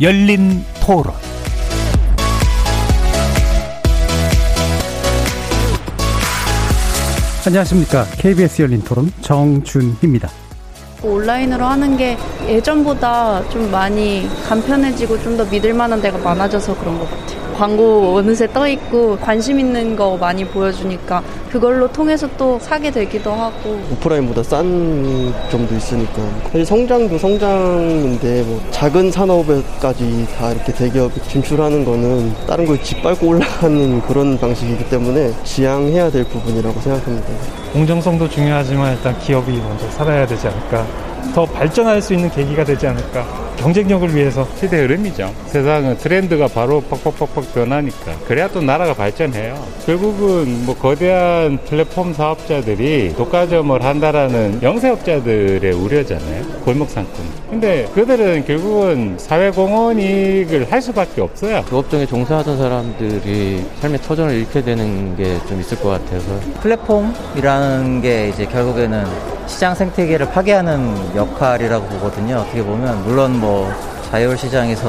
열린 토론 안녕하십니까. KBS 열린 토론 정준희입니다. 온라인으로 하는 게 예전보다 좀 많이 간편해지고 좀 더 믿을 만한 데가 많아져서 그런 것 같아요. 광고 어느새 떠 있고 관심 있는 거 많이 보여주니까 그걸로 통해서 또 사게 되기도 하고. 오프라인보다 싼 점도 있으니까. 사실 성장도 성장인데 뭐 작은 산업에까지 다 이렇게 대기업 진출하는 거는 다른 걸 짓밟고 올라가는 그런 방식이기 때문에 지양해야 될 부분이라고 생각합니다. 공정성도 중요하지만 일단 기업이 먼저 살아야 되지 않을까 더 발전할 수 있는 계기가 되지 않을까 경쟁력을 위해서 시대 흐름이죠. 세상은 트렌드가 바로 팍팍팍팍 변하니까 그래야 또 나라가 발전해요. 결국은 뭐 거대한 플랫폼 사업자들이 독과점을 한다라는 영세업자들의 우려잖아요. 골목 상권. 근데 그들은 결국은 사회공헌 이익을 할 수밖에 없어요. 그 업종에 종사하던 사람들이 삶의 터전을 잃게 되는 게 좀 있을 것 같아서 플랫폼이라는 게 이제 결국에는 시장 생태계를 파괴하는 역할이라고 보거든요. 어떻게 보면 물론 뭐 자율 시장에서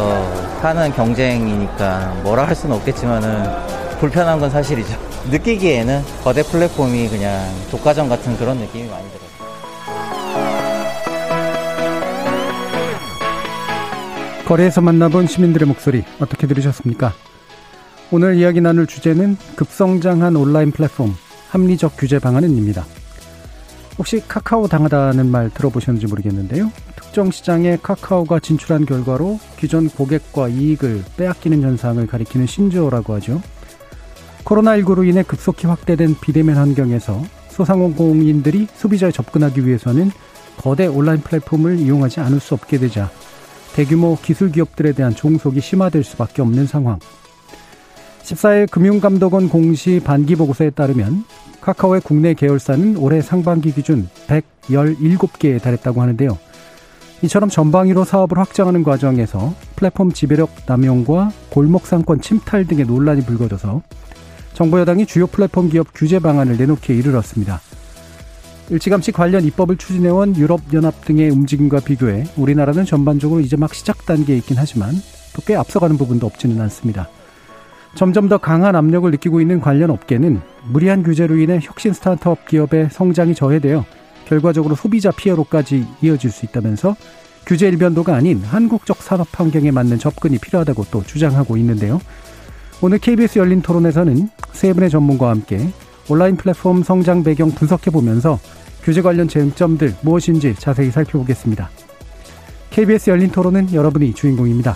하는 경쟁이니까 뭐라 할 수는 없겠지만은 불편한 건 사실이죠. 느끼기에는 거대 플랫폼이 그냥 독과점 같은 그런 느낌이 많이 들어요. 거리에서 만나본 시민들의 목소리 어떻게 들으셨습니까? 오늘 이야기 나눌 주제는 급성장한 온라인 플랫폼 합리적 규제 방안은입니다. 혹시 카카오 당하다는 말 들어보셨는지 모르겠는데요. 특정 시장에 카카오가 진출한 결과로 기존 고객과 이익을 빼앗기는 현상을 가리키는 신조어라고 하죠. 코로나19로 인해 급속히 확대된 비대면 환경에서 소상공인들이 소비자에 접근하기 위해서는 거대 온라인 플랫폼을 이용하지 않을 수 없게 되자 대규모 기술 기업들에 대한 종속이 심화될 수밖에 없는 상황. 14일 금융감독원 공시 반기 보고서에 따르면 카카오의 국내 계열사는 올해 상반기 기준 117개에 달했다고 하는데요. 이처럼 전방위로 사업을 확장하는 과정에서 플랫폼 지배력 남용과 골목 상권 침탈 등의 논란이 불거져서 정부 여당이 주요 플랫폼 기업 규제 방안을 내놓기에 이르렀습니다. 일찌감치 관련 입법을 추진해온 유럽연합 등의 움직임과 비교해 우리나라는 전반적으로 이제 막 시작 단계에 있긴 하지만 또 꽤 앞서가는 부분도 없지는 않습니다. 점점 더 강한 압력을 느끼고 있는 관련 업계는 무리한 규제로 인해 혁신 스타트업 기업의 성장이 저해되어 결과적으로 소비자 피해로까지 이어질 수 있다면서 규제 일변도가 아닌 한국적 산업 환경에 맞는 접근이 필요하다고 또 주장하고 있는데요. 오늘 KBS 열린 토론에서는 세 분의 전문가와 함께 온라인 플랫폼 성장 배경 분석해 보면서 규제 관련 쟁점들 무엇인지 자세히 살펴보겠습니다. KBS 열린 토론은 여러분이 주인공입니다.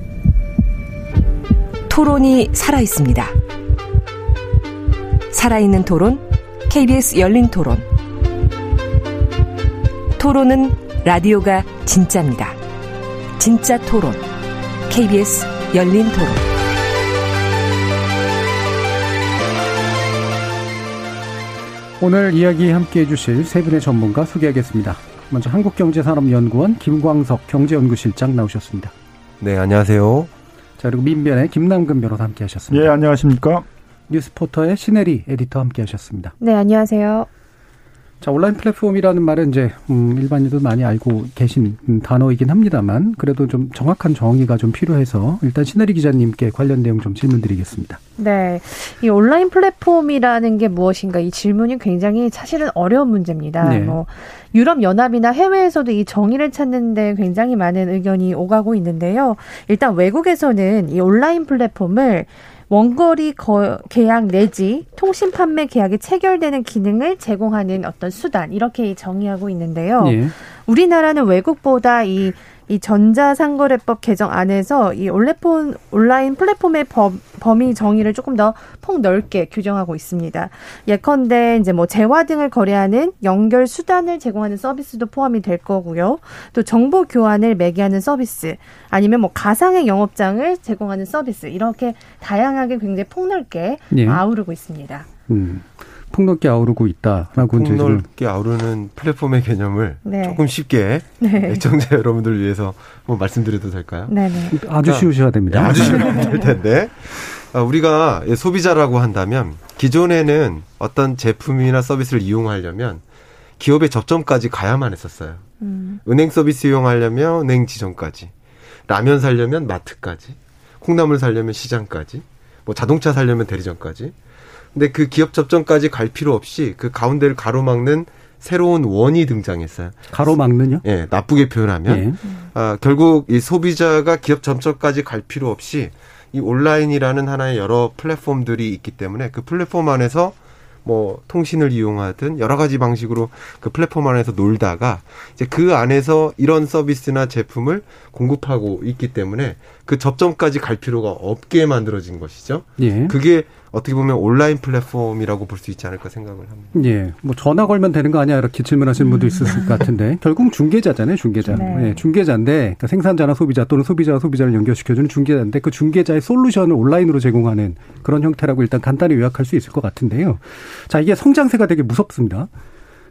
토론이 살아있습니다. 살아있는 토론, KBS 열린 토론. 토론은 라디오가 진짜입니다. 진짜 토론, KBS 열린 토론. 오늘 이야기 함께 해주실 세 분의 전문가 소개하겠습니다. 먼저 한국경제산업연구원 김광석 경제연구실장 나오셨습니다. 네, 안녕하세요. 자, 그리고 민변의 김남근 변호사 함께 하셨습니다. 예, 안녕하십니까. 뉴스포터의 신혜리 에디터 함께 하셨습니다. 네, 안녕하세요. 자, 온라인 플랫폼이라는 말은 이제 음, 일반인도 많이 알고 계신 단어이긴 합니다만 그래도 좀 정확한 정의가 좀 필요해서 일단 신혜리 기자님께 관련 내용 좀 질문드리겠습니다. 네, 이 온라인 플랫폼이라는 게 무엇인가 이 질문이 굉장히 사실은 어려운 문제입니다. 네. 뭐 유럽 연합이나 해외에서도 이 정의를 찾는데 굉장히 많은 의견이 오가고 있는데요. 일단 외국에서는 이 온라인 플랫폼을 원거리 거, 계약 내지 통신 판매 계약이 체결되는 기능을 제공하는 어떤 수단 이렇게 정의하고 있는데요. 예. 우리나라는 외국보다 이, 이 전자상거래법 개정 안에서 이 온라인, 온라인 플랫폼의 범, 범위 정의를 조금 더 폭 넓게 규정하고 있습니다. 예컨대 이제 뭐 재화 등을 거래하는 연결 수단을 제공하는 서비스도 포함이 될 거고요. 또 정보 교환을 매개하는 서비스 아니면 뭐 가상의 영업장을 제공하는 서비스 이렇게 다양하게 굉장히 폭넓게 예. 아우르고 있습니다. 음. 폭넓게 아우르고 있다라고 폭넓게 아우르는 플랫폼의 개념을 네. 조금 쉽게 네. 애청자 여러분들 위해서 뭐 말씀드려도 될까요? 네, 네. 아주 그러니까, 쉬우셔야 됩니다. 네, 아주 쉬우면 될 텐데 아, 우리가 소비자라고 한다면 기존에는 어떤 제품이나 서비스를 이용하려면 기업의 접점까지 가야만 했었어요. 음. 은행 서비스 이용하려면 은행 지점까지, 라면 살려면 마트까지, 콩나물 살려면 시장까지, 뭐 자동차 살려면 대리점까지. 근데 그 기업 접점까지 갈 필요 없이 그 가운데를 가로막는 새로운 원이 등장했어요. 가로막는요? 예, 나쁘게 표현하면 예. 아, 결국 이 소비자가 기업 점점까지 갈 필요 없이 이 온라인이라는 하나의 여러 플랫폼들이 있기 때문에 그 플랫폼 안에서 뭐 통신을 이용하든 여러 가지 방식으로 그 플랫폼 안에서 놀다가 이제 그 안에서 이런 서비스나 제품을 공급하고 있기 때문에 그 접점까지 갈 필요가 없게 만들어진 것이죠. 예. 그게 어떻게 보면 온라인 플랫폼이라고 볼 수 있지 않을까 생각을 합니다. 예. 뭐 전화 걸면 되는 거 아니야 이렇게 질문하시는 분도 있을 것 같은데 결국 중개자잖아요, 중개자. 네. 예, 중개자인데 그러니까 생산자나 소비자 또는 소비자와 소비자를 연결시켜주는 중개자인데 그 중개자의 솔루션을 온라인으로 제공하는 그런 형태라고 일단 간단히 요약할 수 있을 것 같은데요. 자, 이게 성장세가 되게 무섭습니다.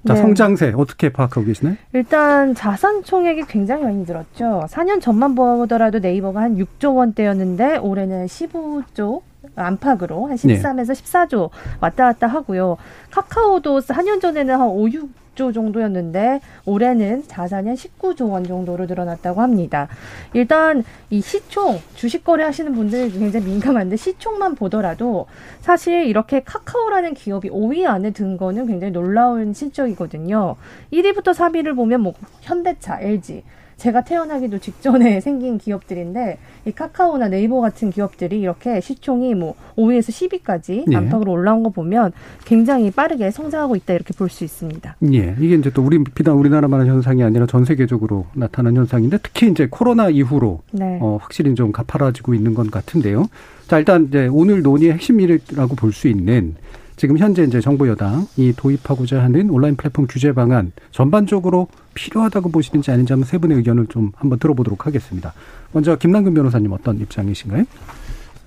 자, 네. 성장세 어떻게 파악하고 계시나요? 일단 자산 총액이 굉장히 많이 늘었죠. 4년 전만 보더라도 네이버가 한 6조 원대였는데 올해는 15조 안팎으로 한 13에서 네. 14조 왔다 갔다 하고요. 카카오도 4년 전에는 한 5, 6조 정도였는데 올해는 자산이 한 19조 원 정도로 늘어났다고 합니다. 일단 이 시총 주식 거래 하시는 분들 굉장히 민감한데 시총만 보더라도 사실 이렇게 카카오라는 기업이 5위 안에 든 거는 굉장히 놀라운 실적이거든요. 1위부터 3위를 보면 뭐 현대차, LG 제가 태어나기도 직전에 생긴 기업들인데 이 카카오나 네이버 같은 기업들이 이렇게 시총이 뭐 5위에서 10위까지 네. 안팎으로 올라온 거 보면 굉장히 빠르게 성장하고 있다 이렇게 볼 수 있습니다. 예. 이게 이제 또 우리 비단 우리나라만한 현상이 아니라 전 세계적으로 나타난 현상인데 특히 이제 코로나 이후로 네. 어, 확실히 좀 가파라지고 있는 것 같은데요. 자, 일단 이제 오늘 논의의 핵심이라고 볼 수 있는 지금 현재 이제 정부 여당이 도입하고자 하는 온라인 플랫폼 규제 방안 전반적으로 필요하다고 보시는지 아닌지 한번 세 분의 의견을 좀 한번 들어보도록 하겠습니다. 먼저 김남근 변호사님 어떤 입장이신가요?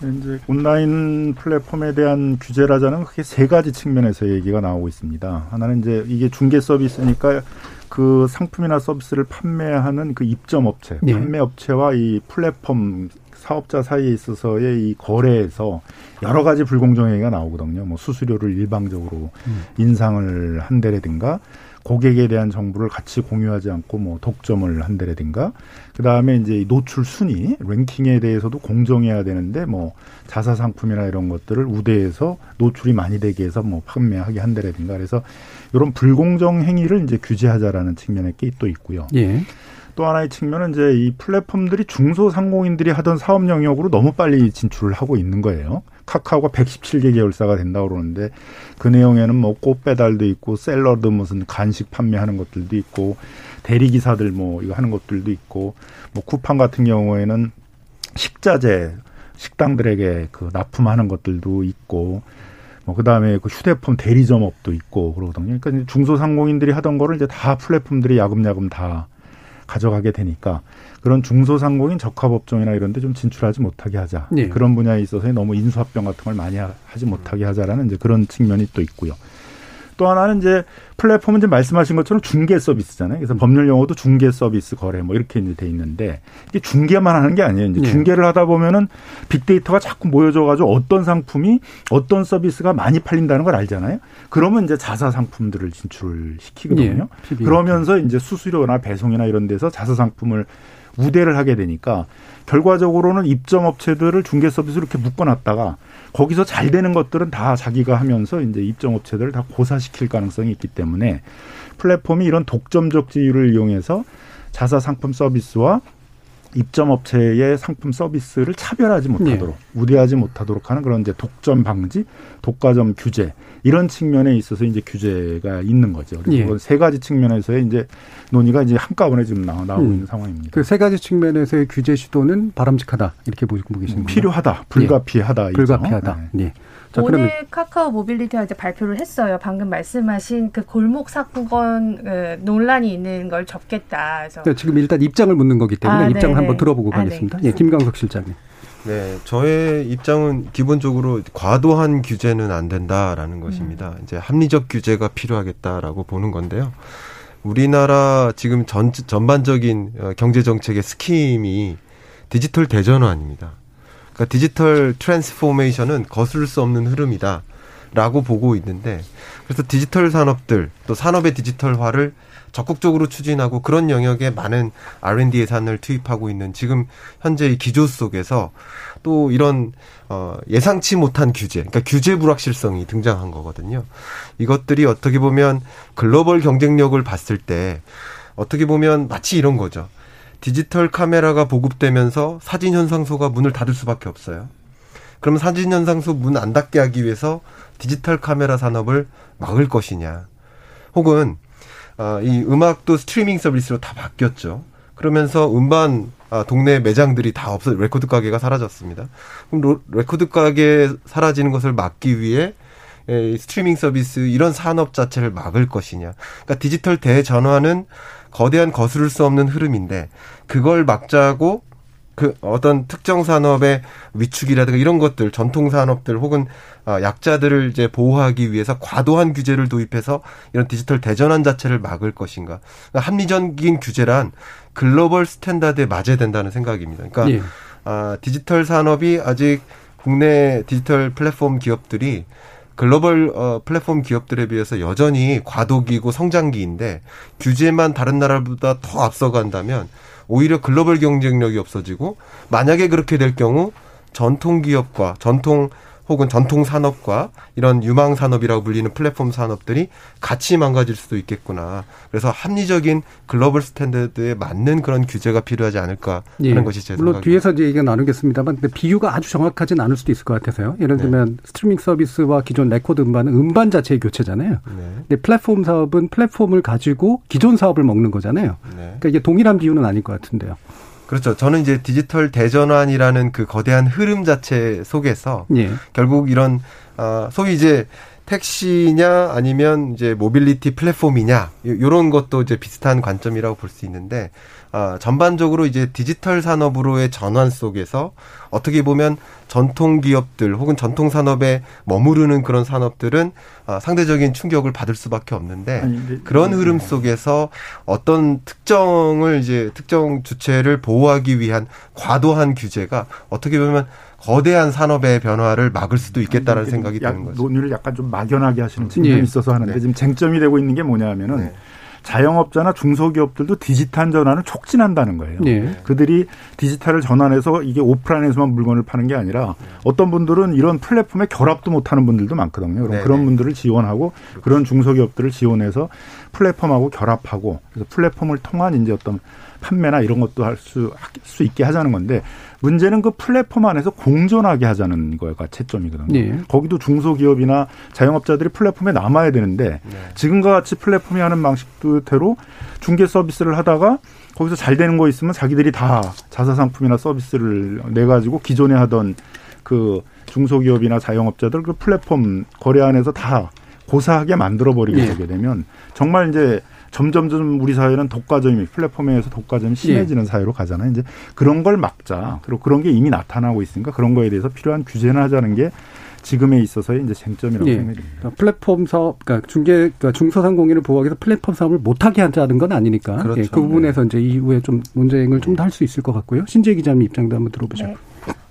이제 온라인 플랫폼에 대한 규제라자는 크게 세 가지 측면에서 얘기가 나오고 있습니다. 하나는 이제 이게 중개 서비스니까 그 상품이나 서비스를 판매하는 그 입점 업체, 네. 판매 업체와 이 플랫폼 사업자 사이에 있어서의 이 거래에서 여러 가지 불공정 행위가 나오거든요. 뭐 수수료를 일방적으로 음. 인상을 한다라든가 고객에 대한 정보를 같이 공유하지 않고 뭐 독점을 한다라든가 그다음에 이제 노출 순위 랭킹에 대해서도 공정해야 되는데 뭐 자사 상품이나 이런 것들을 우대해서 노출이 많이 되게 해서 뭐 판매하게 한다라든가 그래서 이런 불공정 행위를 이제 규제하자라는 측면의 게 또 있고요. 예. 또 하나의 측면은 이제 이 플랫폼들이 중소상공인들이 하던 사업 영역으로 너무 빨리 진출을 하고 있는 거예요. 카카오가 117개 계열사가 된다고 그러는데 그 내용에는 뭐 꽃 배달도 있고 샐러드 무슨 간식 판매하는 것들도 있고 대리 기사들 뭐 이거 하는 것들도 있고 뭐 쿠팡 같은 경우에는 식자재 식당들에게 그 납품하는 것들도 있고 뭐 그다음에 그 휴대폰 대리점업도 있고 그러거든요. 그러니까 중소상공인들이 하던 거를 이제 다 플랫폼들이 야금야금 다 가져가게 되니까 그런 중소상공인 적합업종이나 이런 데 좀 진출하지 못하게 하자. 네. 그런 분야에 있어서 너무 인수합병 같은 걸 많이 하지 못하게 하자라는 이제 그런 측면이 또 있고요. 또 하나는 이제 플랫폼은 이제 말씀하신 것처럼 중개 서비스잖아요. 그래서 법률 용어도 중개 서비스 거래 뭐 이렇게 이제 돼 있는데 이게 중개만 하는 게 아니에요. 이제 네. 중개를 하다 보면은 빅데이터가 자꾸 모여져 가지고 어떤 상품이 어떤 서비스가 많이 팔린다는 걸 알잖아요. 그러면 이제 자사 상품들을 진출을 시키거든요. 네. 그러면서 이제 수수료나 배송이나 이런 데서 자사 상품을 우대를 하게 되니까 결과적으로는 입점 업체들을 중개 서비스로 이렇게 묶어놨다가 거기서 잘 되는 것들은 다 자기가 하면서 이제 입점 업체들을 다 고사시킬 가능성이 있기 때문에 플랫폼이 이런 독점적 지위를 이용해서 자사 상품 서비스와 입점 업체의 상품 서비스를 차별하지 못하도록 네. 우대하지 못하도록 하는 그런 이제 독점 방지, 독과점 규제 이런 측면에 있어서 이제 규제가 있는 거죠. 그리고 예. 세 가지 측면에서의 이제 논의가 이제 한꺼번에 지금 나오고 음. 있는 상황입니다. 그 세 가지 측면에서의 규제 시도는 바람직하다 이렇게 보고 계시는 거예요. 필요하다, 불가피하다, 예. 불가피하다. 네. 네. 자, 오늘 그러면. 카카오 모빌리티가 이제 발표를 했어요. 방금 말씀하신 그 골목 상권 그 논란이 있는 걸 접겠다. 그래서 네, 지금 일단 입장을 묻는 거기 때문에 아, 입장을 한번 들어보고 아, 네. 가겠습니다. 네. 예, 김강석 실장님. 네, 저의 입장은 기본적으로 과도한 규제는 안 된다라는 것입니다. 음. 이제 합리적 규제가 필요하겠다라고 보는 건데요. 우리나라 지금 전, 전반적인 어, 경제 정책의 scheme이 디지털 대전환입니다. 그러니까 digital transformation은 거스를 수 없는 흐름이다. 라고 보고 있는데 그래서 디지털 산업들 또 산업의 디지털화를 적극적으로 추진하고 그런 영역에 많은 R&D 예산을 투입하고 있는 지금 현재 의 기조 속에서 또 이런 어 예상치 못한 규제, 그러니까 규제 불확실성이 등장한 거거든요. 이것들이 어떻게 보면 글로벌 경쟁력을 봤을 때 어떻게 보면 마치 이런 거죠. 디지털 카메라가 보급되면서 사진 현상소가 문을 닫을 수밖에 없어요. 그럼 사진 현상소 문 안 닫게 하기 위해서 디지털 카메라 산업을 막을 것이냐. 혹은 어, 이 음악도 스트리밍 서비스로 다 바뀌었죠. 그러면서 음반 아, 동네 매장들이 다 없어 레코드 가게가 사라졌습니다. 그럼 레코드 가게 사라지는 것을 막기 위해 에, 스트리밍 서비스 이런 산업 자체를 막을 것이냐. 그러니까 디지털 대전환은 거대한 거스를 수 없는 흐름인데 그걸 막자고 그 어떤 특정 산업의 위축이라든가 이런 것들 전통 산업들 혹은 아, 약자들을 이제 보호하기 위해서 과도한 규제를 도입해서 이런 디지털 대전환 자체를 막을 것인가 그러니까 합리적인 규제란 글로벌 스탠다드에 맞아야 된다는 생각입니다. 그러니까 예. 아, 디지털 산업이 아직 국내 디지털 플랫폼 기업들이 글로벌 어, 플랫폼 기업들에 비해서 여전히 과도기고 성장기인데 규제만 다른 나라보다 더 앞서간다면 오히려 글로벌 경쟁력이 없어지고 만약에 그렇게 될 경우 전통 기업과 전통 혹은 전통 산업과 이런 유망 산업이라고 불리는 플랫폼 산업들이 같이 망가질 수도 있겠구나. 그래서 합리적인 글로벌 스탠다드에 맞는 그런 규제가 필요하지 않을까 하는 예. 것이 제 물론 생각입니다. 뒤에서 이제 얘기가 나누겠습니다만 근데 비유가 아주 정확하진 않을 수도 있을 것 같아서요. 예를 네. 들면 네. 스트리밍 서비스와 기존 레코드 음반은 음반 자체의 교체잖아요. 네. 근데 플랫폼 사업은 플랫폼을 가지고 기존 사업을 먹는 거잖아요. 네. 그러니까 이게 동일한 비유는 아닐 것 같은데요. 그렇죠. 저는 이제 디지털 대전환이라는 그 거대한 흐름 자체 속에서 예. 결국 이런 어 소위 이제 택시냐 아니면 이제 모빌리티 플랫폼이냐 요런 것도 이제 비슷한 관점이라고 볼 수 있는데 아, 전반적으로 이제 디지털 산업으로의 전환 속에서 어떻게 보면 전통 기업들 혹은 전통 산업에 머무르는 그런 산업들은 아, 상대적인 충격을 받을 수밖에 없는데 아니, 그런 네. 흐름 속에서 어떤 특정을 이제 특정 주체를 보호하기 위한 과도한 규제가 어떻게 보면 거대한 산업의 변화를 막을 수도 있겠다라는 생각이 드는 거죠. 논의를 약간 좀 막연하게 하시는 측면이 네. 있어서 하는데 네. 지금 쟁점이 되고 있는 게 뭐냐면은 네. 자영업자나 중소기업들도 디지털 전환을 촉진한다는 거예요. 네. 그들이 디지털을 전환해서 이게 오프라인에서만 물건을 파는 게 아니라 어떤 분들은 이런 플랫폼에 결합도 못하는 분들도 많거든요. 그럼 네. 그런 분들을 지원하고 그런 중소기업들을 지원해서 플랫폼하고 결합하고 그래서 플랫폼을 통한 이제 어떤 판매나 이런 것도 할수수 있게 하자는 건데 문제는 그 플랫폼 안에서 공존하게 하자는 거가 채점이거든요. 네. 거기도 중소기업이나 자영업자들이 플랫폼에 남아야 되는데 네. 지금과 같이 플랫폼이 하는 방식대로 중개 서비스를 하다가 거기서 잘 되는 거 있으면 자기들이 다 자사 상품이나 서비스를 내 가지고 기존에 하던 그 중소기업이나 자영업자들 그 플랫폼 거래 안에서 다 고사하게 만들어 버리게 네. 되게 되면 정말 이제 점점점 우리 사회는 독과점이 플랫폼에서 독과점이 심해지는 예. 사회로 가잖아요. 이제 그런 걸 막자. 그리고 그런 게 이미 나타나고 있으니까 그런 거에 대해서 필요한 규제를 하자는 게 지금에 있어서의 이제 쟁점이라고 예. 생각이 듭니다. 그러니까 플랫폼 사업, 그러니까 중개, 그러니까 중소상공인을 보호하기 위해서 플랫폼 사업을 못하게 하자는 건 아니니까. 그렇죠. 예. 그 부분에서 네. 이제 이후에 좀 논쟁을 좀 더 할 수 있을 것 같고요. 신재 기자님 입장도 한번 들어보죠. 네.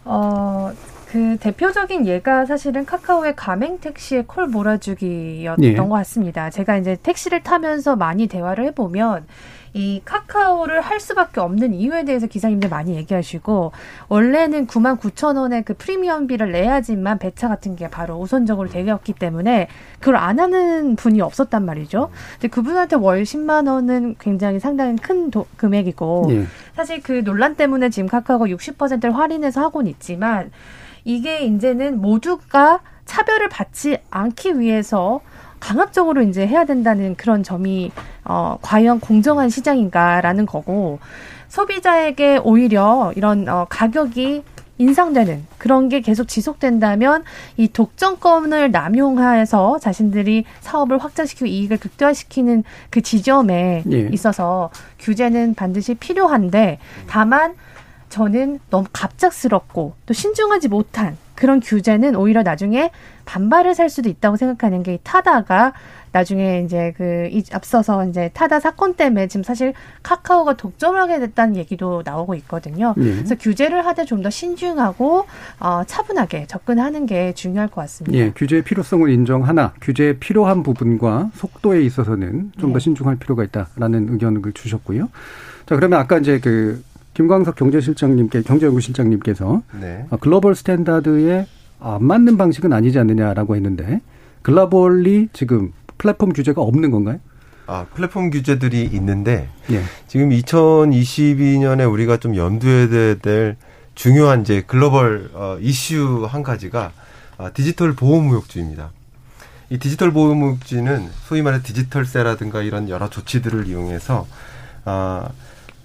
어, 그 대표적인 예가 사실은 카카오의 가맹 택시의 콜 몰아주기였던 예. 것 같습니다. 제가 이제 택시를 타면서 많이 대화를 해보면 이 카카오를 할 수밖에 없는 이유에 대해서 기사님들 많이 얘기하시고 원래는 9만 9천 원의 그 프리미엄비를 내야지만 배차 같은 게 바로 우선적으로 되었기 때문에 그걸 안 하는 분이 없었단 말이죠. 근데 그분한테 월 10만 원은 굉장히 상당히 큰 도, 금액이고 네. 사실 그 논란 때문에 지금 카카오가 60%를 할인해서 하고는 있지만 이게 이제는 모두가 차별을 받지 않기 위해서 강압적으로 이제 해야 된다는 그런 점이 어 과연 공정한 시장인가라는 거고 소비자에게 오히려 이런 어 가격이 인상되는 그런 게 계속 지속된다면 이 독점권을 남용해서 자신들이 사업을 확장시키고 이익을 극대화시키는 그 지점에 예. 있어서 규제는 반드시 필요한데 다만 저는 너무 갑작스럽고 또 신중하지 못한 그런 규제는 오히려 나중에 반발을 살 수도 있다고 생각하는 게 타다가 나중에 이제 그 앞서서 이제 타다 사건 때문에 지금 사실 카카오가 독점을 하게 됐다는 얘기도 나오고 있거든요. 네. 그래서 규제를 하되 좀 더 신중하고 어, 차분하게 접근하는 게 중요할 것 같습니다. 예, 규제의 필요성을 인정하나 규제의 필요한 부분과 속도에 있어서는 좀더 네. 신중할 필요가 있다라는 의견을 주셨고요. 자, 그러면 아까 이제 그 김광석 경제실장님께 경제연구실장님께서 네. 어, 글로벌 스탠다드에 안 맞는 방식은 아니지 않느냐라고 했는데 글로벌리 지금 플랫폼 규제가 없는 건가요? 아, 플랫폼 규제들이 있는데 예. 지금 2022년에 우리가 좀 염두에 될 중요한 이제 글로벌 어, 이슈 한 가지가 아, 디지털 보호무역주입니다. 이 디지털 보호무역주는 소위 말해 디지털세라든가 이런 여러 조치들을 이용해서 아,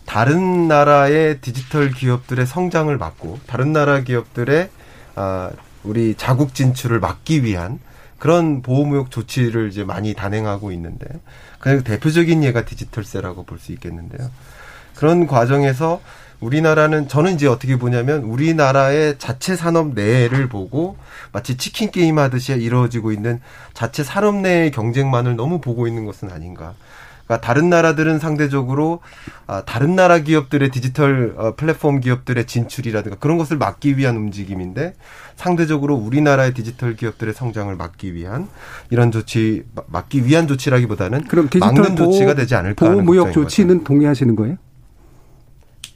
다른 나라의 디지털 기업들의 성장을 막고 다른 나라 기업들의 아 우리 자국 진출을 막기 위한 그런 보호무역 조치를 이제 많이 단행하고 있는데 그 대표적인 예가 디지털세라고 볼 수 있겠는데요. 그런 과정에서 우리나라는 저는 이제 어떻게 보냐면 우리나라의 자체 산업 내를 보고 마치 치킨 게임 하듯이 이루어지고 있는 자체 산업 내의 경쟁만을 너무 보고 있는 것은 아닌가. 그러니까 다른 나라들은 상대적으로 아, 다른 나라 기업들의 디지털 어, 플랫폼 기업들의 진출이라든가 그런 것을 막기 위한 움직임인데 상대적으로 우리나라의 디지털 기업들의 성장을 막기 위한 이런 조치 막기 위한 조치라기보다는 그럼 디지털 막는 보호, 조치가 되지 않을까 보호 무역 조치는 동의하시는 거예요?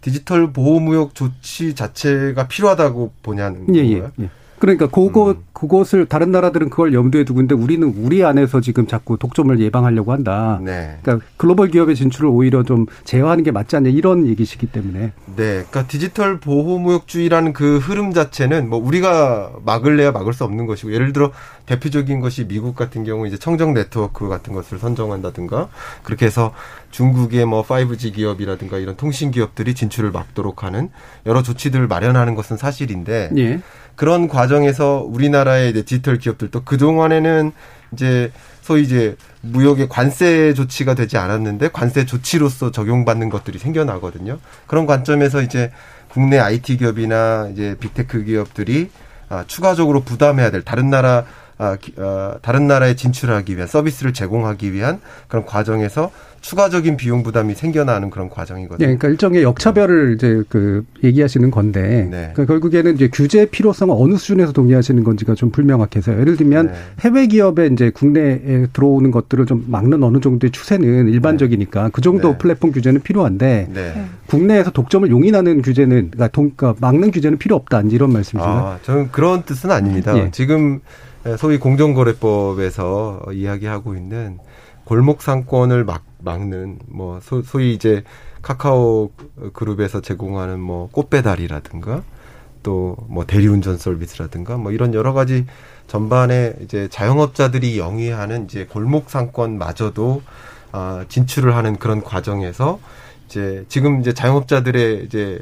디지털 보호무역 조치 자체가 필요하다고 보냐는 예, 예 거예요. 예, 예. 그러니까 그것 음. 그것을 다른 나라들은 그걸 염두에 두고 있는데 우리는 우리 안에서 지금 자꾸 독점을 예방하려고 한다. 네. 그러니까 글로벌 기업의 진출을 오히려 좀 제어하는 게 맞지 않냐 이런 얘기시기 때문에. 네. 그러니까 디지털 보호무역주의라는 그 흐름 자체는 뭐 우리가 막을래야 막을 수 없는 것이고 예를 들어 대표적인 것이 미국 같은 경우 이제 청정 네트워크 같은 것을 선정한다든가 그렇게 해서 중국의 뭐 5G 기업이라든가 이런 통신 기업들이 진출을 막도록 하는 여러 조치들을 마련하는 것은 사실인데 예. 그런 과정에서 우리나라의 이제 디지털 기업들도 그동안에는 이제 소위 이제 무역의 관세 조치가 되지 않았는데 관세 조치로서 적용받는 것들이 생겨나거든요. 그런 관점에서 이제 국내 IT 기업이나 이제 빅테크 기업들이 아, 추가적으로 부담해야 될 다른 나라 다른 나라에 진출하기 위한 서비스를 제공하기 위한 그런 과정에서 추가적인 비용 부담이 생겨나는 그런 과정이거든요. 네, 그러니까 일종의 역차별을 이제 그 얘기하시는 건데 네. 그러니까 결국에는 이제 규제 필요성을 어느 수준에서 동의하시는 건지가 좀 불명확해서 예를 들면 네. 해외 기업에 이제 국내에 들어오는 것들을 좀 막는 어느 정도의 추세는 일반적이니까 그 정도 네. 플랫폼 규제는 필요한데 네. 국내에서 독점을 용인하는 규제는 그러니까, 동, 그러니까 막는 규제는 필요 없다 이런 말씀이신가요? 아, 저는 그런 뜻은 아닙니다. 예. 지금 소위 공정거래법에서 이야기하고 있는 골목 상권을 막, 막는 뭐 소, 소위 이제 카카오 그룹에서 제공하는 뭐 꽃배달이라든가 또 뭐 대리운전 서비스라든가 뭐 이런 여러 가지 전반에 이제 자영업자들이 영위하는 이제 골목 상권마저도 아 진출을 하는 그런 과정에서 이제 지금 이제 자영업자들의 이제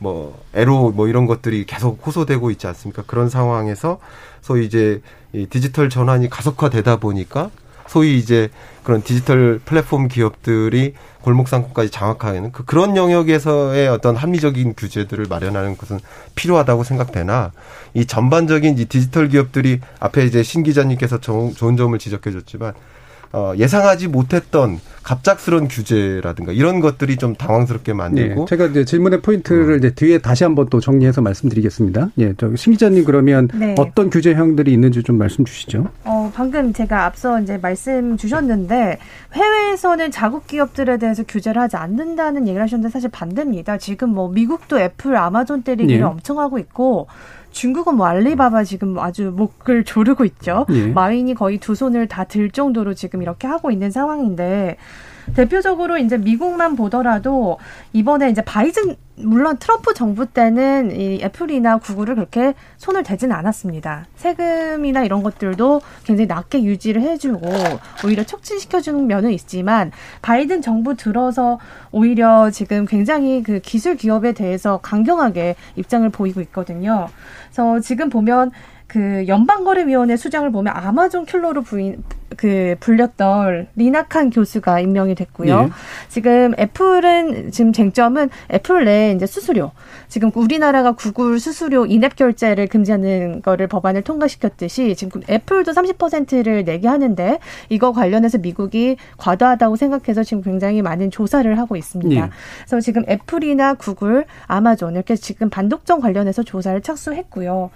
뭐 애로 뭐 이런 것들이 계속 호소되고 있지 않습니까? 그런 상황에서 소위 이제 이 디지털 전환이 가속화되다 보니까 소위 이제 그런 디지털 플랫폼 기업들이 골목 상권까지 장악하는 그 그런 영역에서의 어떤 합리적인 규제들을 마련하는 것은 필요하다고 생각되나 이 전반적인 이 디지털 기업들이 앞에 이제 신 기자님께서 좋은 점을 지적해 줬지만 어, 예상하지 못했던 갑작스러운 규제라든가 이런 것들이 좀 당황스럽게 만들고. 네, 제가 이제 질문의 포인트를 어. 이제 뒤에 다시 한번 또 정리해서 말씀드리겠습니다. 예, 저신 기자님 그러면 네. 어떤 규제형들이 있는지 좀 말씀 주시죠. 어, 방금 제가 앞서 이제 말씀 주셨는데 해외에서는 자국 기업들에 대해서 규제를 하지 않는다는 얘기를 하셨는데 사실 반대입니다. 지금 뭐 미국도 애플, 아마존 때리기를 예. 엄청 하고 있고 중국은 뭐 알리바바 지금 아주 목을 조르고 있죠. 예. 마윈이 거의 두 손을 다 들 정도로 지금 이렇게 하고 있는 상황인데 대표적으로 이제 미국만 보더라도 이번에 이제 바이든 물론 트럼프 정부 때는 이 애플이나 구글을 그렇게 손을 대지는 않았습니다. 세금이나 이런 것들도 굉장히 낮게 유지를 해주고 오히려 촉진시켜주는 면은 있지만 바이든 정부 들어서 오히려 지금 굉장히 그 기술 기업에 대해서 강경하게 입장을 보이고 있거든요. 그래서 지금 보면 그 연방거래위원회 수장을 보면 아마존 킬러로 부인 그 불렸던 리나 칸 교수가 임명이 됐고요. 네. 지금 애플은 지금 쟁점은 애플 내 이제 수수료 지금 우리나라가 구글 수수료 인앱 결제를 금지하는 거를 법안을 통과시켰듯이 지금 애플도 30%를 내게 하는데 이거 관련해서 미국이 과도하다고 생각해서 지금 굉장히 많은 조사를 하고 있습니다. 네. 그래서 지금 애플이나 구글, 아마존 이렇게 지금 반독점 관련해서 조사를 착수했고요.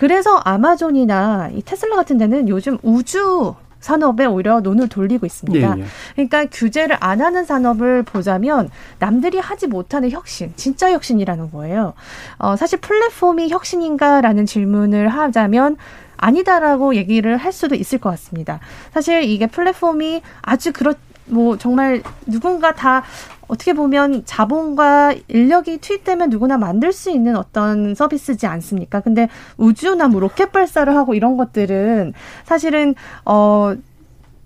그래서 아마존이나 이 테슬라 같은 데는 요즘 우주 산업에 오히려 눈을 돌리고 있습니다. 예, 예. 그러니까 규제를 안 하는 산업을 보자면 남들이 하지 못하는 혁신, 진짜 혁신이라는 거예요. 어, 사실 플랫폼이 혁신인가라는 질문을 하자면 아니다라고 얘기를 할 수도 있을 것 같습니다. 사실 이게 플랫폼이 아주 그렇 뭐 정말 누군가 다 어떻게 보면 자본과 인력이 투입되면 누구나 만들 수 있는 어떤 서비스지 않습니까? 근데 우주나 뭐 로켓 발사를 하고 이런 것들은 사실은 어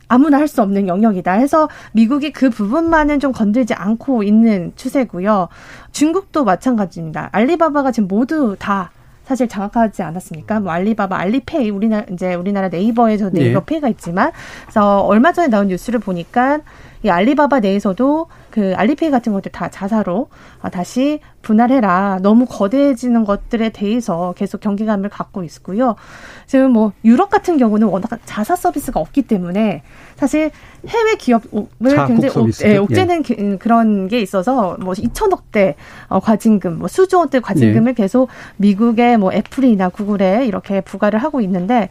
아무나 할 수 없는 영역이다 해서 미국이 그 부분만은 좀 건들지 않고 있는 추세고요. 중국도 마찬가지입니다. 알리바바가 지금 모두 다 사실 장악하지 않았습니까? 뭐 알리바바, 알리페이 우리나라 이제 우리나라 네이버에서 네이버 네. 페이가 있지만 그래서 얼마 전에 나온 뉴스를 보니까 이 알리바바 내에서도 그 알리페이 같은 것들 다 자사로 아, 다시 분할해라. 너무 거대해지는 것들에 대해서 계속 경계감을 갖고 있고요. 지금 뭐 유럽 같은 경우는 워낙 자사 서비스가 없기 때문에 사실 해외 기업을 굉장히 옥, 예, 옥죄는 예. 그런 게 있어서 뭐 2천억대 어, 과징금, 뭐 수조 원대 과징금을 예. 계속 미국의 뭐 애플이나 구글에 이렇게 부과를 하고 있는데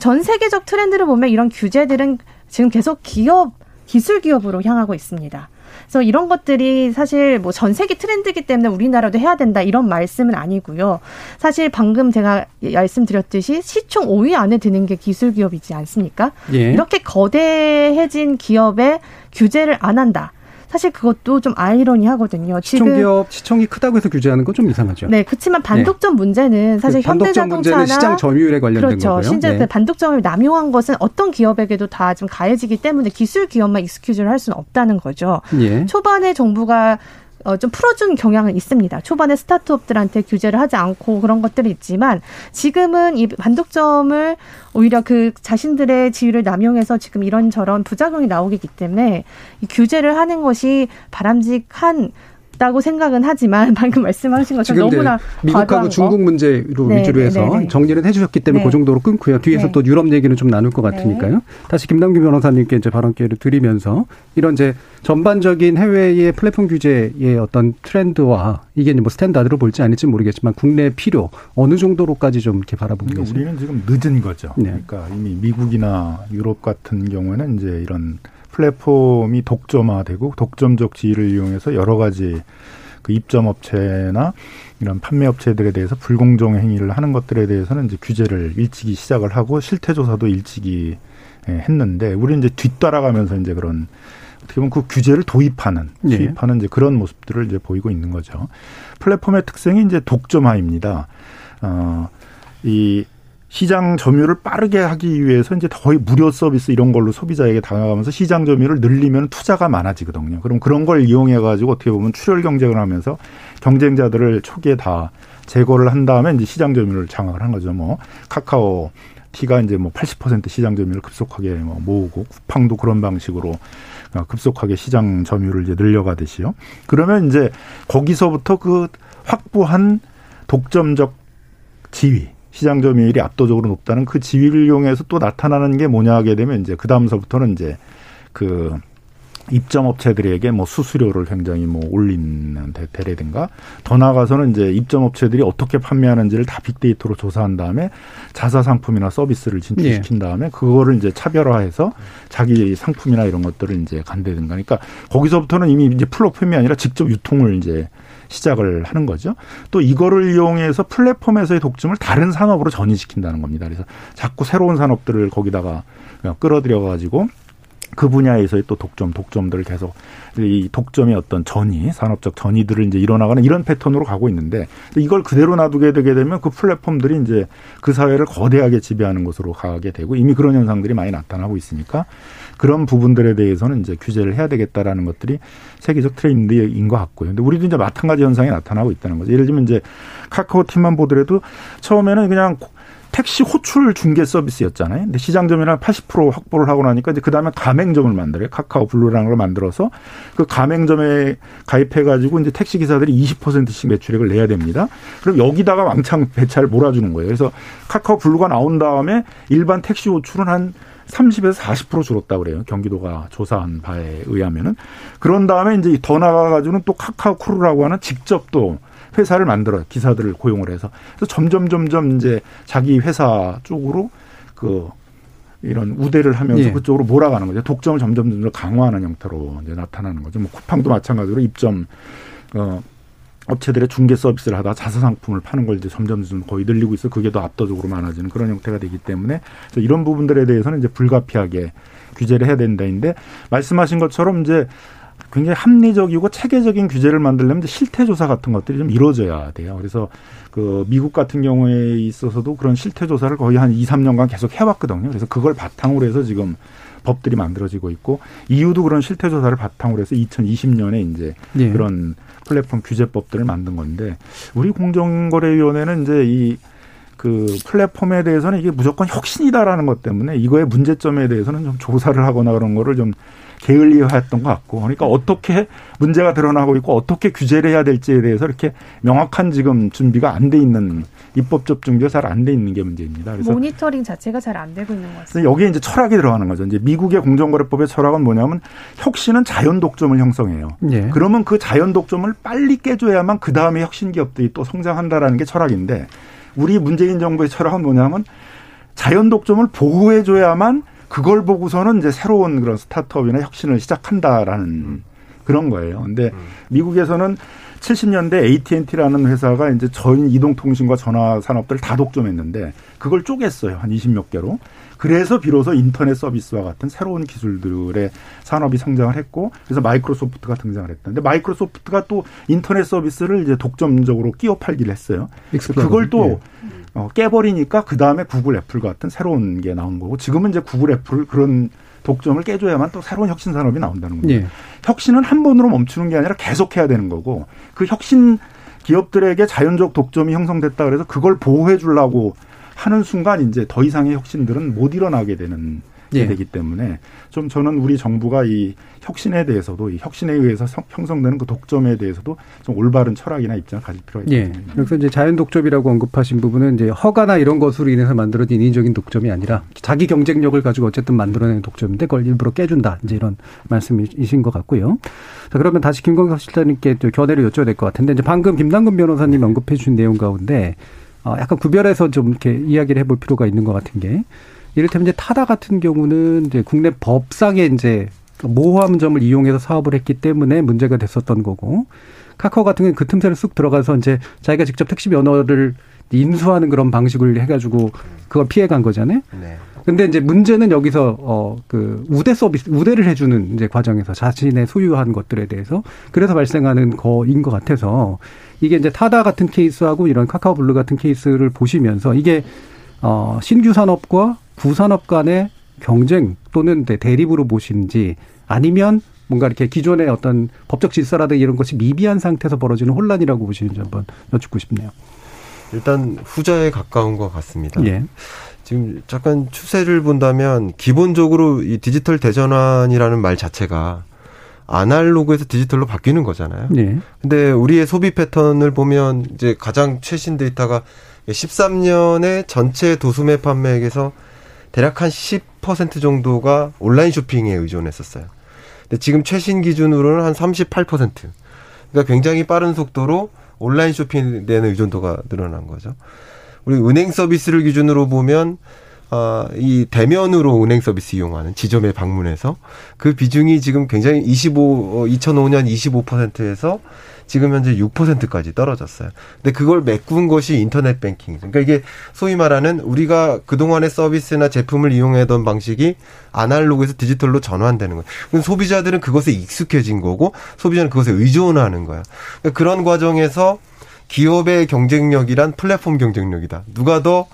전 세계적 트렌드를 보면 이런 규제들은 지금 계속 기업 기술 기업으로 향하고 있습니다. 그래서 이런 것들이 사실 뭐 전 세계 트렌드이기 때문에 우리나라도 해야 된다 이런 말씀은 아니고요. 사실 방금 제가 말씀드렸듯이 시총 5위 안에 드는 게 기술 기업이지 않습니까? 예. 이렇게 거대해진 기업에 규제를 안 한다. 사실 그것도 좀 아이러니하거든요. 지금 시청 기업 시청이 크다고 해서 규제하는 건 좀 이상하죠. 네, 그렇지만 반독점 네. 문제는 사실 그 현대자동차나 시장 점유율에 관련된 그렇죠. 거고요. 심지어 네. 그 반독점을 남용한 것은 어떤 기업에게도 다 좀 가해지기 때문에 기술 기업만 익스큐즈를 할 수는 없다는 거죠. 예. 초반에 정부가 어, 좀 풀어준 경향은 있습니다. 초반에 스타트업들한테 규제를 하지 않고 그런 것들이 있지만 지금은 이 반독점을 오히려 그 자신들의 지위를 남용해서 지금 이런저런 부작용이 나오기 때문에 이 규제를 하는 것이 바람직한 다고 생각은 하지만 방금 말씀하신 것처럼 너무나 미국하고 중국 문제로 네, 위주로 해서 네, 네. 정리를 해주셨기 때문에 네. 그 정도로 끊고요. 뒤에서 네. 또 유럽 얘기는 좀 나눌 것 같으니까요. 네. 다시 김남규 변호사님께 이제 발언 기회를 드리면서 이런 이제 전반적인 해외의 플랫폼 규제의 어떤 트렌드와 이게 뭐 스탠다드로 볼지 아닐지 모르겠지만 국내 필요 어느 정도로까지 좀 이렇게 바라보고 그러니까 계세요? 우리는 지금 늦은 거죠. 그러니까 이미 미국이나 유럽 같은 경우에는 이제 이런 플랫폼이 독점화되고 독점적 지위를 이용해서 여러 가지 그 입점 업체나 이런 판매 업체들에 대해서 불공정 행위를 하는 것들에 대해서는 이제 규제를 일찍이 시작을 하고 실태 조사도 일찍이 예, 했는데 우리는 이제 뒤따라가면서 이제 그런 어떻게 보면 그 규제를 도입하는 네. 수입하는 이제 그런 모습들을 이제 보이고 있는 거죠. 플랫폼의 특성이 이제 독점화입니다. 어, 이 시장 점유율을 빠르게 하기 위해서 이제 거의 무료 서비스 이런 걸로 소비자에게 다가가면서 시장 점유율을 늘리면 투자가 많아지거든요. 그럼 그런 걸 이용해 가지고 어떻게 보면 출혈 경쟁을 하면서 경쟁자들을 초기에 다 제거를 한 다음에 이제 시장 점유율을 장악을 한 거죠. 뭐 카카오 티가 이제 뭐 80% 시장 점유율을 급속하게 뭐 모으고 쿠팡도 그런 방식으로 급속하게 시장 점유율을 이제 늘려가듯이요. 그러면 이제 거기서부터 그 확보한 독점적 지위 시장 점유율이 압도적으로 높다는 그 지위를 이용해서 또 나타나는 게 뭐냐 하게 되면 이제 그 다음서부터는 이제 그 입점 업체들에게 뭐 수수료를 굉장히 뭐 올리는 대례든가 더 나아가서는 이제 입점 업체들이 어떻게 판매하는지를 다 빅데이터로 조사한 다음에 자사 상품이나 서비스를 진출시킨 예. 다음에 그거를 이제 차별화해서 자기 상품이나 이런 것들을 이제 간대든가 그러니까 거기서부터는 이미 이제 플랫폼이 아니라 직접 유통을 이제 시작을 하는 거죠. 또 이거를 이용해서 플랫폼에서의 독점을 다른 산업으로 전이시킨다는 겁니다. 그래서 자꾸 새로운 산업들을 거기다가 끌어들여 가지고 그 분야에서의 또 독점, 독점들을 계속 이 독점의 어떤 전이, 산업적 전이들을 이제 일어나가는 이런 패턴으로 가고 있는데 이걸 그대로 놔두게 되게 되면 그 플랫폼들이 이제 그 사회를 거대하게 지배하는 것으로 가게 되고 이미 그런 현상들이 많이 나타나고 있으니까 그런 부분들에 대해서는 이제 규제를 해야 되겠다라는 것들이 세계적 트렌드인 것 같고요. 근데 우리도 이제 마찬가지 현상이 나타나고 있다는 거죠. 예를 들면 이제 카카오 T만 보더라도 처음에는 그냥 택시 호출 중개 서비스였잖아요. 근데 시장점유율 80% 확보를 하고 나니까 이제 그 다음에 가맹점을 만들어요. 카카오 블루라는 걸 만들어서 그 가맹점에 가입해 가지고 이제 택시 기사들이 20%씩 매출액을 내야 됩니다. 그럼 여기다가 왕창 배차를 몰아주는 거예요. 그래서 카카오 블루가 나온 다음에 일반 택시 호출은 한 30에서 40% 줄었다 그래요. 경기도가 조사한 바에 의하면은. 그런 다음에 이제 더 나가가지고는 또 카카오 크루라고 하는 직접 또 회사를 만들어 기사들을 고용을 해서 그래서 점점 점점 이제 자기 회사 쪽으로 그 이런 우대를 하면서 예. 그쪽으로 몰아가는 거죠. 독점을 점점 점점 강화하는 형태로 이제 나타나는 거죠. 뭐 쿠팡도 마찬가지로 입점 어 업체들의 중개 서비스를 하다 자사 상품을 파는 걸 이제 점점 점 거의 늘리고 있어 그게 더 압도적으로 많아지는 그런 형태가 되기 때문에 이런 부분들에 대해서는 이제 불가피하게 규제를 해야 된다인데 말씀하신 것처럼 이제 굉장히 합리적이고 체계적인 규제를 만들려면 실태 조사 같은 것들이 좀 이루어져야 돼요. 그래서 그 미국 같은 경우에 있어서도 그런 실태 조사를 거의 한 2, 3년간 계속 해왔거든요. 그래서 그걸 바탕으로 해서 지금 법들이 만들어지고 있고 이유도 그런 실태 조사를 바탕으로 해서 2020년에 이제 네. 그런 플랫폼 규제법들을 만든 건데 우리 공정거래위원회는 이제 이그 플랫폼에 대해서는 이게 무조건 혁신이다라는 것 때문에 이거의 문제점에 대해서는 좀 조사를 하거나 그런 거를 좀 게을리했던 것 같고 그러니까 어떻게 문제가 드러나고 있고 어떻게 규제를 해야 될지에 대해서 이렇게 명확한 지금 준비가 안 돼 있는 입법적 준비가 잘안 돼 있는 게 문제입니다. 그래서 모니터링 자체가 잘 안 되고 있는 것 같습니다. 여기에 이제 철학이 들어가는 거죠. 이제 미국의 공정거래법의 철학은 뭐냐면 혁신은 자연 독점을 형성해요. 예. 그러면 그 자연 독점을 빨리 깨줘야만 그 다음에 혁신 기업들이 또 성장한다라는 게 철학인데 우리 문재인 정부의 철학은 뭐냐면 자연 독점을 보호해줘야만 그걸 보고서는 이제 새로운 그런 스타트업이나 혁신을 시작한다라는 음. 그런 거예요. 근데 음. 미국에서는 70년대 AT&T라는 회사가 이제 전 이동통신과 전화 산업들을 다 독점했는데 그걸 쪼갰어요. 한 20몇 개로. 그래서 비로소 인터넷 서비스와 같은 새로운 기술들의 산업이 성장을 했고 그래서 마이크로소프트가 등장을 했다근데 마이크로소프트가 또 인터넷 서비스를 이제 독점적으로 끼워 팔기를 했어요. 그걸 또 예. 어, 깨버리니까 그 다음에 구글, 애플 같은 새로운 게 나온 거고 지금은 이제 구글, 애플 그런 독점을 깨줘야만 또 새로운 혁신 산업이 나온다는 거예요. 예. 혁신은 한 번으로 멈추는 게 아니라 계속해야 되는 거고 그 혁신 기업들에게 자연적 독점이 형성됐다 그래서 그걸 보호해 주려고 하는 순간 이제 더 이상의 혁신들은 못 일어나게 되는 예. 되기 때문에 좀 저는 우리 정부가 이 혁신에 대해서도 이 혁신에 의해서 형성되는 그 독점에 대해서도 좀 올바른 철학이나 입장을 가질 필요가 있습니다. 예. 그래서 이제 자연 독점이라고 언급하신 부분은 이제 허가나 이런 것으로 인해서 만들어진 인위적인 독점이 아니라 자기 경쟁력을 가지고 어쨌든 만들어내는 독점인데 그걸 일부러 깨준다. 이제 이런 말씀이신 것 같고요. 자, 그러면 다시 김광석 실장님께 견해를 여쭤야 될 것 같은데 이제 방금 김남근 변호사님 언급해 주신 내용 가운데 어, 약간 구별해서 좀 이렇게 이야기를 해볼 필요가 있는 것 같은 게 이를테면 이제 타다 같은 경우는 이제 국내 법상에 이제 모호함점을 이용해서 사업을 했기 때문에 문제가 됐었던 거고 카카오 같은 경우는 그 틈새를 쑥 들어가서 이제 자기가 직접 택시 면허를 인수하는 그런 방식을 해가지고 그걸 피해간 거잖아요. 네. 근데 이제 문제는 여기서 어그 우대 서비스 우대를 해주는 이제 과정에서 자신의 소유한 것들에 대해서 그래서 발생하는 거인 것 같아서 이게 이제 타다 같은 케이스하고 이런 카카오 블루 같은 케이스를 보시면서 이게 어 신규 산업과 구산업 간의 경쟁 또는 대립으로 보시는지 아니면 뭔가 이렇게 기존의 어떤 법적 질서라든가 이런 것이 미비한 상태에서 벌어지는 혼란이라고 보시는지 한번 여쭙고 싶네요. 일단 후자에 가까운 것 같습니다. 예. 지금 잠깐 추세를 본다면 기본적으로 이 디지털 대전환이라는 말 자체가 아날로그에서 디지털로 바뀌는 거잖아요. 예. 근데 우리의 소비 패턴을 보면 이제 가장 최신 데이터가 13년에 전체 도수매 판매액에서 대략 한 10% 정도가 온라인 쇼핑에 의존했었어요. 근데 지금 최신 기준으로는 한 38%. 그러니까 굉장히 빠른 속도로 온라인 쇼핑에 대한 의존도가 늘어난 거죠. 우리 은행 서비스를 기준으로 보면 어, 이 대면으로 은행 서비스 이용하는 지점에 방문해서 그 비중이 지금 굉장히 25, 2005년 25%에서 지금 현재 6%까지 떨어졌어요. 근데 그걸 메꾼 것이 인터넷 뱅킹. 그러니까 이게 소위 말하는 우리가 그동안의 서비스나 제품을 이용하던 방식이 아날로그에서 디지털로 전환되는 거예요. 소비자들은 그것에 익숙해진 거고 소비자는 그것에 의존하는 거야. 그러니까 그런 과정에서 기업의 경쟁력이란 플랫폼 경쟁력이다. 누가 더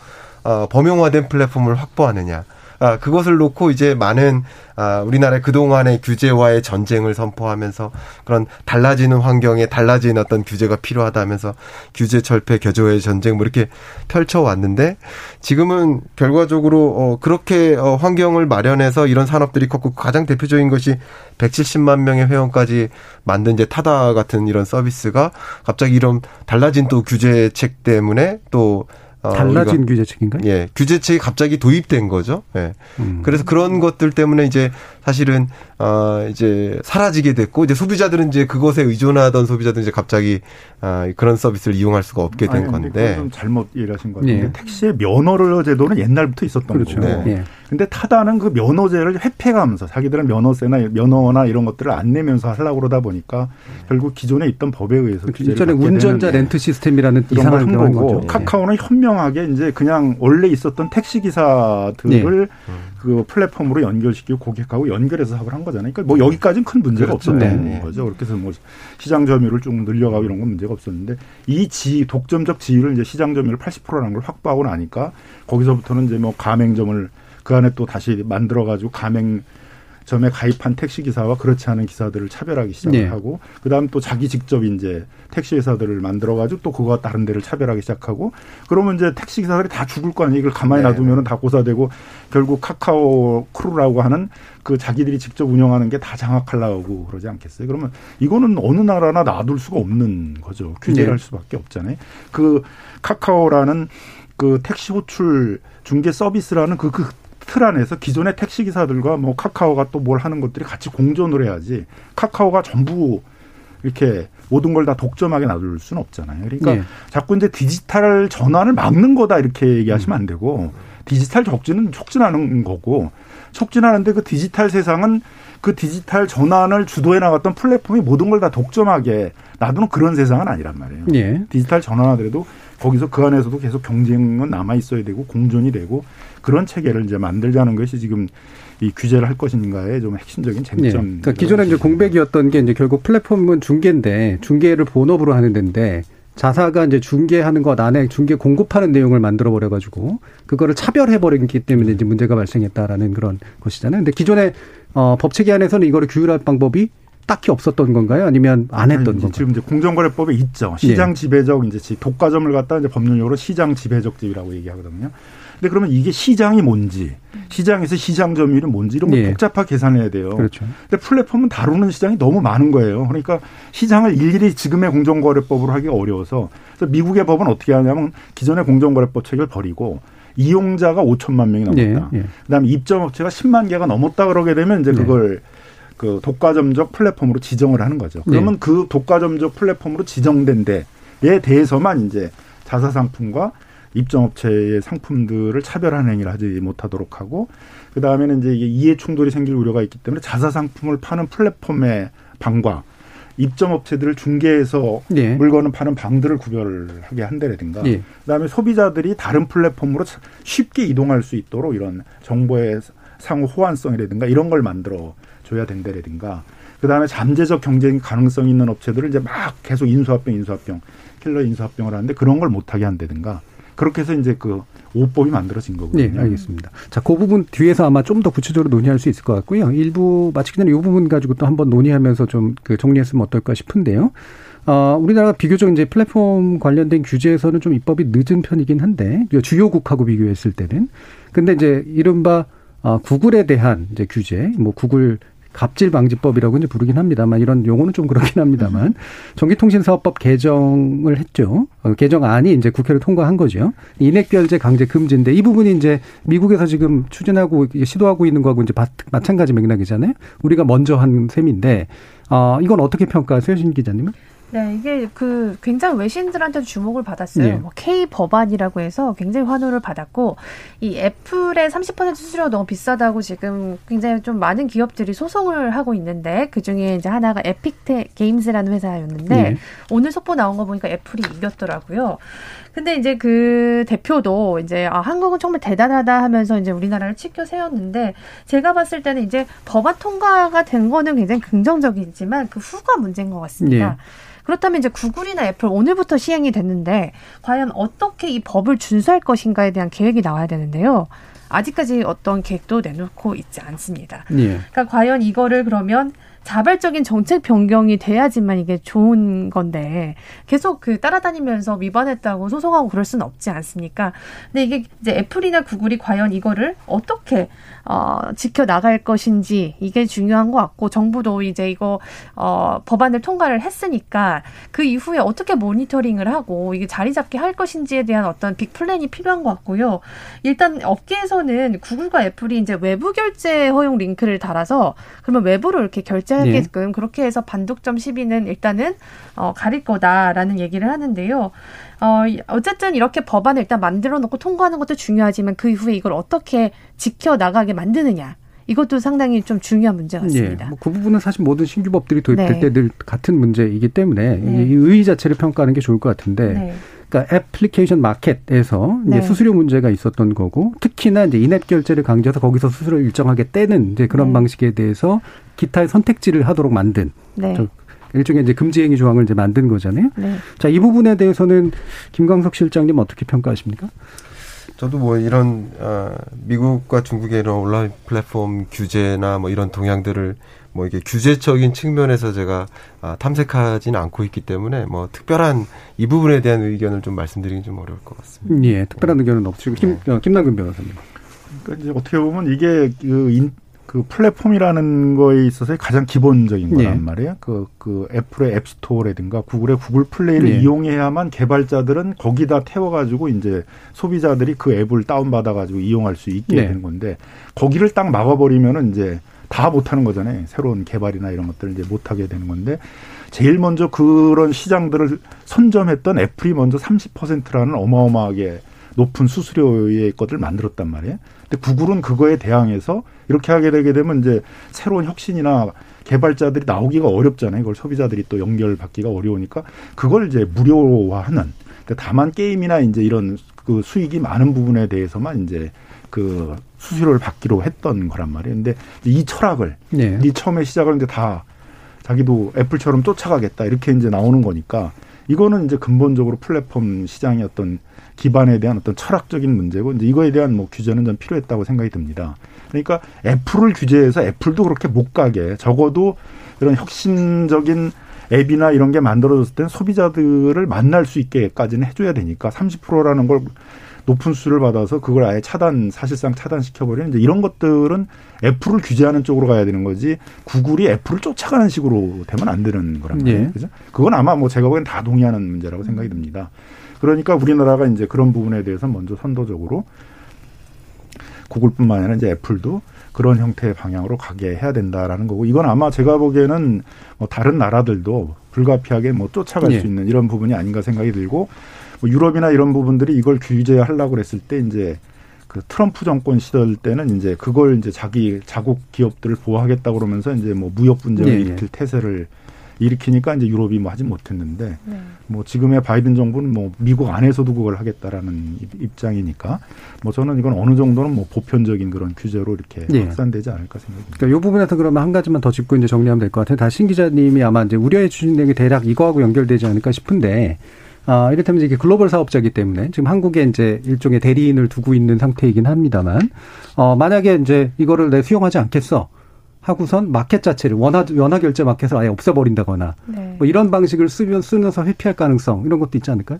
어, 범용화된 플랫폼을 확보하느냐. 아, 그것을 놓고 이제 많은 아, 우리나라의 그동안의 규제와의 전쟁을 선포하면서 그런 달라지는 환경에 달라진 어떤 규제가 필요하다면서 규제 철폐 겨조의 전쟁 뭐 이렇게 펼쳐왔는데 지금은 결과적으로 어, 그렇게 어, 환경을 마련해서 이런 산업들이 컸고 가장 대표적인 것이 170만 명의 회원까지 만든 이제 타다 같은 이런 서비스가 갑자기 이런 달라진 또 규제책 때문에 또 어, 달라진 규제책인가요? 예, 규제책이 갑자기 도입된 거죠. 예. 음. 그래서 그런 것들 때문에 이제 사실은 어 이제 사라지게 됐고 이제 소비자들은 이제 그것에 의존하던 소비자들은 이제 갑자기 아 그런 서비스를 이용할 수가 없게 된 아니, 건데 좀 잘못 이해하신 것 같은데 예. 택시의 면허 제도는 옛날부터 있었던 그렇죠. 거고. 네. 예. 근데 타다는 그 면허제를 회피하면서 자기들은 면허세나 면허나 이런 것들을 안 내면서 하려고 그러다 보니까 결국 기존에 있던 법에 의해서 그렇죠. 기존에 운전자 렌트 시스템이라는 이상한 한 거고 거죠. 카카오는 현명하게 이제 그냥 원래 있었던 택시 기사들을 네. 그 플랫폼으로 연결시키고 고객하고 연결해서 사업을 한 거잖아요. 그러니까 뭐 여기까지는 큰 문제가 그렇죠. 없었던 네. 거죠. 그렇게 해서 뭐 시장 점유율을 좀 늘려가고 이런 건 문제가 없었는데 이 지 독점적 지위를 이제 시장 점유율 80%라는 걸 확보하고 나니까 거기서부터는 이제 뭐 가맹점을 그 안에 또 다시 만들어가지고 가맹 점에 가입한 택시 기사와 그렇지 않은 기사들을 차별하기 시작을 네. 하고 그다음 또 자기 직접 이제 택시 회사들을 만들어 가지고 또 그거와 다른 데를 차별하기 시작하고 그러면 이제 택시 기사들이 다 죽을 거 아니에요. 이걸 가만히 네. 놔두면은 다 고사되고 결국 카카오 크루라고 하는 그 자기들이 직접 운영하는 게 다 장악하려고 그러지 않겠어요? 그러면 이거는 어느 나라나 놔둘 수가 없는 거죠. 규제를 네. 할 수밖에 없잖아요. 그 카카오라는 그 택시 호출 중개 서비스라는 그, 그 틀 안에서 기존의 택시 기사들과 뭐 카카오가 또 뭘 하는 것들이 같이 공존을 해야지 카카오가 전부 이렇게 모든 걸 다 독점하게 놔둘 수는 없잖아요. 그러니까 네. 자꾸 이제 디지털 전환을 막는 거다 이렇게 얘기하시면 안 되고 디지털 촉진은 촉진하는 거고 촉진하는데 그 디지털 세상은 그 디지털 전환을 주도해 나갔던 플랫폼이 모든 걸 다 독점하게 놔두는 그런 세상은 아니란 말이에요. 네. 디지털 전환하더라도 거기서 그 안에서도 계속 경쟁은 남아 있어야 되고 공존이 되고 그런 체계를 이제 만들자는 것이 지금 이 규제를 할 것인가의 좀 핵심적인 쟁점. 네. 그러니까 기존에 이제 공백이었던 게 이제 결국 플랫폼은 중개인데 중개를 본업으로 하는 데인데 자사가 이제 중개하는 것 안에 중개 공급하는 내용을 만들어 버려 가지고 그거를 차별해 버리기 때문에 이제 문제가 발생했다라는 그런 것이잖아요. 근데 기존에 어 법체계 안에서는 이거를 규율할 방법이 딱히 없었던 건가요? 아니면 안 했던 건가요? 지금 이제 공정거래법에 있죠. 시장 예. 지배적 이제 독과점을 갖다 이제 법률용어로 시장 지배적 지위라고 얘기하거든요. 근데 그러면 이게 시장이 뭔지, 시장에서 시장 점유율이 뭔지 이런 걸 예. 복잡하게 계산해야 돼요. 그렇죠. 근데 플랫폼은 다루는 시장이 너무 많은 거예요. 그러니까 시장을 일일이 지금의 공정거래법으로 하기가 어려워서 그래서 미국의 법은 어떻게 하냐면 기존의 공정거래법 책을 버리고 이용자가 5천만 명이 넘었다. 예. 예. 그다음에 입점업체가 10만 개가 넘었다 그러게 되면 이제 네. 그걸 그 독과점적 플랫폼으로 지정을 하는 거죠. 그러면 네. 그 독과점적 플랫폼으로 지정된 데에 대해서만 이제 자사 상품과 입점업체의 상품들을 차별하는 행위를 하지 못하도록 하고 그 다음에는 이제 이해 충돌이 생길 우려가 있기 때문에 자사 상품을 파는 플랫폼의 방과 입점업체들을 중개해서 네. 물건을 파는 방들을 구별하게 한다라든가 네. 그다음에 소비자들이 다른 플랫폼으로 쉽게 이동할 수 있도록 이런 정보의 상호 호환성이라든가 이런 걸 만들어 줘야 된다라든가 그다음에 잠재적 경쟁 가능성 있는 업체들을 이제 막 계속 인수합병 인수합병 킬러 인수합병을 하는데 그런 걸 못하게 한다든가 그렇게 해서 이제 그 오법이 만들어진 거거든요. 네, 알겠습니다. 자, 그 부분 뒤에서 아마 좀 더 구체적으로 논의할 수 있을 것 같고요. 일부 마치기 전에 이 부분 가지고 또 한번 논의하면서 좀 그 정리했으면 어떨까 싶은데요. 어, 우리나라가 비교적 이제 플랫폼 관련된 규제에서는 좀 입법이 늦은 편이긴 한데 주요국하고 비교했을 때는 근데 이제 이른바 어, 구글에 대한 이제 규제, 뭐 구글 갑질 방지법이라고 이제 부르긴 합니다만 이런 용어는 좀 그렇긴 합니다만 전기통신사업법 개정을 했죠. 어, 개정안이 이제 국회를 통과한 거죠. 인액결제 강제 금지인데 이 부분이 이제 미국에서 지금 추진하고 시도하고 있는 거하고 이제 마찬가지 맥락이잖아요. 우리가 먼저 한 셈인데 어, 이건 어떻게 평가하세요, 신 기자님은? 네, 이게 그 굉장히 외신들한테 주목을 받았어요. 네. 뭐 K 법안이라고 해서 굉장히 환호를 받았고 이 애플의 30% 수수료가 너무 비싸다고 지금 굉장히 좀 많은 기업들이 소송을 하고 있는데 그 중에 이제 하나가 에픽테 게임즈라는 회사였는데 네. 오늘 속보 나온 거 보니까 애플이 이겼더라고요. 근데 이제 그 대표도 이제 아 한국은 정말 대단하다 하면서 이제 우리나라를 치켜 세웠는데 제가 봤을 때는 이제 법안 통과가 된 거는 굉장히 긍정적이지만 그 후가 문제인 것 같습니다. 네. 그렇다면 이제 구글이나 애플 오늘부터 시행이 됐는데 과연 어떻게 이 법을 준수할 것인가에 대한 계획이 나와야 되는데요. 아직까지 어떤 계획도 내놓고 있지 않습니다. 예. 그러니까 과연 이거를 그러면 자발적인 정책 변경이 돼야지만 이게 좋은 건데 계속 그 따라다니면서 위반했다고 소송하고 그럴 수는 없지 않습니까? 근데 이게 이제 애플이나 구글이 과연 이거를 어떻게 어, 지켜 나갈 것인지 이게 중요한 것 같고 정부도 이제 이거 어, 법안을 통과를 했으니까 그 이후에 어떻게 모니터링을 하고 이게 자리 잡게 할 것인지에 대한 어떤 빅 플랜이 필요한 것 같고요. 일단 업계에서는 구글과 애플이 이제 외부 결제 허용 링크를 달아서 그러면 외부로 이렇게 결제하게끔 네. 그렇게 해서 반독점 시비는 일단은 어, 가릴 거다라는 얘기를 하는데요. 어, 어쨌든 이렇게 법안을 일단 만들어 놓고 통과하는 것도 중요하지만 그 이후에 이걸 어떻게 지켜 나가게 만드느냐. 이것도 상당히 좀 중요한 문제 같습니다. 예, 뭐그 부분은 사실 모든 신규 법들이 도입될 네. 때늘 같은 문제이기 때문에 네. 이 의의 자체를 평가하는 게 좋을 것 같은데, 네. 그러니까 애플리케이션 마켓에서 이제 네. 수수료 문제가 있었던 거고, 특히나 이제 인앱 결제를 강조해서 거기서 수수료 일정하게 떼는 이제 그런 네. 방식에 대해서 기타의 선택지를 하도록 만든 네. 일종의 이제 금지행위 조항을 이제 만든 거잖아요. 네. 자, 이 부분에 대해서는 김광석 실장님 어떻게 평가하십니까? 저도 뭐 이런 어, 미국과 중국의 이런 온라인 플랫폼 규제나 뭐 이런 동향들을 뭐 이게 규제적인 측면에서 제가 아, 탐색하지는 않고 있기 때문에 뭐 특별한 이 부분에 대한 의견을 좀 말씀드리긴 좀 어려울 것 같습니다. 예, 특별한 의견은 없죠. 김, 네. 어, 김남근 변호사님. 그러니까 이제 어떻게 보면 이게 그 인, 그 플랫폼이라는 거에 있어서 가장 기본적인 거란 네. 말이에요. 그, 그 애플의 앱스토어라든가 구글의 구글 플레이를 네. 이용해야만 개발자들은 거기다 태워가지고 이제 소비자들이 그 앱을 다운받아가지고 이용할 수 있게 네. 되는 건데 거기를 딱 막아버리면은 이제 다 못하는 거잖아요. 새로운 개발이나 이런 것들을 이제 못하게 되는 건데 제일 먼저 그런 시장들을 선점했던 애플이 먼저 30%라는 어마어마하게 높은 수수료의 것을 만들었단 말이에요. 근데 구글은 그거에 대항해서 이렇게 하게 되게 되면 이제 새로운 혁신이나 개발자들이 나오기가 어렵잖아요. 이걸 소비자들이 또 연결받기가 어려우니까 그걸 이제 무료화하는. 다만 게임이나 이제 이런 그 수익이 많은 부분에 대해서만 이제 그 수수료를 받기로 했던 거란 말이에요. 근데 이 철학을 네. 이 처음에 시작을 이제 다 자기도 애플처럼 쫓아가겠다 이렇게 이제 나오는 거니까 이거는 이제 근본적으로 플랫폼 시장의 어떤 기반에 대한 어떤 철학적인 문제고 이제 이거에 대한 뭐 규제는 좀 필요했다고 생각이 듭니다. 그러니까 애플을 규제해서 애플도 그렇게 못 가게 적어도 이런 혁신적인 앱이나 이런 게 만들어졌을 땐 소비자들을 만날 수 있게까지는 해줘야 되니까 30%라는 걸 높은 수를 받아서 그걸 아예 차단 사실상 차단시켜버리는 이제 이런 것들은 애플을 규제하는 쪽으로 가야 되는 거지 구글이 애플을 쫓아가는 식으로 되면 안 되는 거란 말이에요. 예. 그죠? 그건 아마 뭐 제가 보기엔 다 동의하는 문제라고 생각이 듭니다. 그러니까 우리나라가 이제 그런 부분에 대해서 먼저 선도적으로 구글뿐만 아니라 이제 애플도 그런 형태의 방향으로 가게 해야 된다라는 거고 이건 아마 제가 보기에는 뭐 다른 나라들도 불가피하게 뭐 쫓아갈 예. 수 있는 이런 부분이 아닌가 생각이 들고 뭐 유럽이나 이런 부분들이 이걸 규제하려고 그랬을 때 이제 그 트럼프 정권 시절 때는 이제 그걸 이제 자기 자국 기업들을 보호하겠다고 그러면서 이제 뭐 무역 분쟁을 예. 일으킬 태세를 일으키니까 이제 유럽이 뭐 하지 못했는데 네. 뭐 지금의 바이든 정부는 뭐 미국 안에서도 그걸 하겠다라는 입장이니까 뭐 저는 이건 어느 정도는 뭐 보편적인 그런 규제로 이렇게 네. 확산되지 않을까 생각합니다. 그러니까 이 부분에서 그러면 한 가지만 더 짚고 이제 정리하면 될 것 같아요. 다신 기자님이 아마 이제 우려해 주신 게 대략 이거하고 연결되지 않을까 싶은데 아, 이를테면 이게 글로벌 사업자이기 때문에 지금 한국에 이제 일종의 대리인을 두고 있는 상태이긴 합니다만, 어, 만약에 이제 이거를 내 수용하지 않겠어. 하고선 마켓 자체를 원화 원화 결제 마켓을 아예 없애버린다거나 네. 뭐 이런 방식을 쓰면 쓰면서 회피할 가능성 이런 것도 있지 않을까요?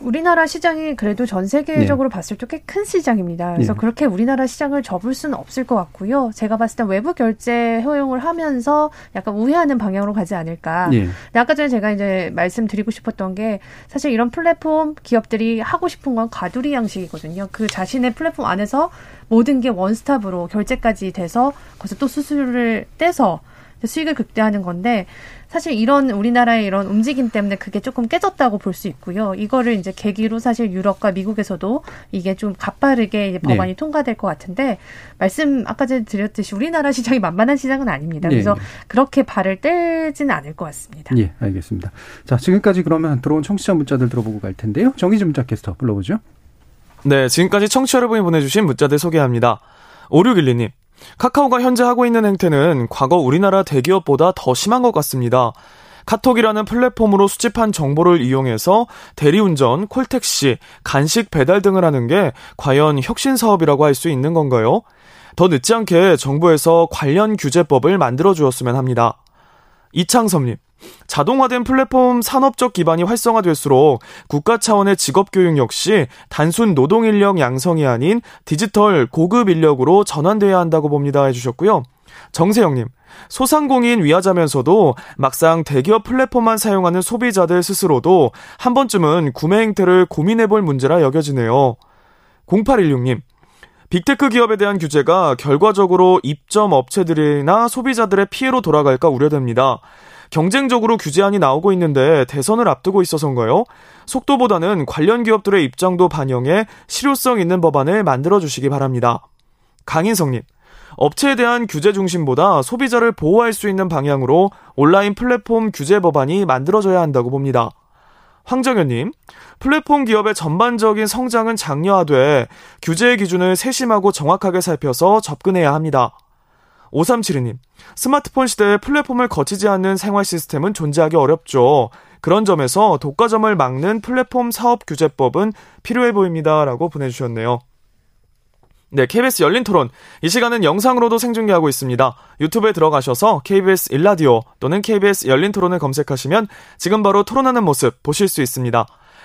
우리나라 시장이 그래도 전 세계적으로 네. 봤을 때 꽤 큰 시장입니다. 그래서 네. 그렇게 우리나라 시장을 접을 수는 없을 것 같고요. 제가 봤을 때 외부 결제 허용을 하면서 약간 우회하는 방향으로 가지 않을까. 네. 아까 전에 제가 이제 말씀드리고 싶었던 게 사실 이런 플랫폼 기업들이 하고 싶은 건 가두리 양식이거든요. 그 자신의 플랫폼 안에서 모든 게 원스톱으로 결제까지 돼서 거기서 또 수수료를 떼서 수익을 극대화하는 건데 사실 이런 우리나라의 이런 움직임 때문에 그게 조금 깨졌다고 볼 수 있고요. 이거를 이제 계기로 사실 유럽과 미국에서도 이게 좀 가빠르게 이제 법안이 네. 통과될 것 같은데 말씀 아까 전에 드렸듯이 우리나라 시장이 만만한 시장은 아닙니다. 네. 그래서 그렇게 발을 떼지는 않을 것 같습니다. 예, 알겠습니다. 자, 지금까지 그러면 들어온 청취자 문자들 들어보고 갈 텐데요. 정의진 문자 캐스터 불러보죠. 네, 지금까지 청취자 여러분이 보내주신 문자들 소개합니다. 5612님. 카카오가 현재 하고 있는 행태는 과거 우리나라 대기업보다 더 심한 것 같습니다. 카톡이라는 플랫폼으로 수집한 정보를 이용해서 대리운전, 콜택시, 간식 배달 등을 하는 게 과연 혁신 사업이라고 할 수 있는 건가요? 더 늦지 않게 정부에서 관련 규제법을 만들어 주었으면 합니다. 이창섭님, 자동화된 플랫폼 산업적 기반이 활성화될수록 국가 차원의 직업 교육 역시 단순 노동 인력 양성이 아닌 디지털 고급 인력으로 전환돼야 한다고 봅니다 해주셨고요. 정세영님, 소상공인 위하자면서도 막상 대기업 플랫폼만 사용하는 소비자들 스스로도 한 번쯤은 구매 행태를 고민해볼 문제라 여겨지네요. 0816님, 빅테크 기업에 대한 규제가 결과적으로 입점 업체들이나 소비자들의 피해로 돌아갈까 우려됩니다. 경쟁적으로 규제안이 나오고 있는데 대선을 앞두고 있어서인가요? 속도보다는 관련 기업들의 입장도 반영해 실효성 있는 법안을 만들어 주시기 바랍니다. 강인성님, 업체에 대한 규제 중심보다 소비자를 보호할 수 있는 방향으로 온라인 플랫폼 규제 법안이 만들어져야 한다고 봅니다. 황정현님, 플랫폼 기업의 전반적인 성장은 장려하되 규제의 기준을 세심하고 정확하게 살펴서 접근해야 합니다. 5372님, 스마트폰 시대에 플랫폼을 거치지 않는 생활 시스템은 존재하기 어렵죠. 그런 점에서 독과점을 막는 플랫폼 사업 규제법은 필요해 보입니다. 라고 보내주셨네요. 네, KBS 열린 토론. 이 시간은 영상으로도 생중계하고 있습니다. 유튜브에 들어가셔서 KBS 일라디오 또는 KBS 열린 토론을 검색하시면 지금 바로 토론하는 모습 보실 수 있습니다.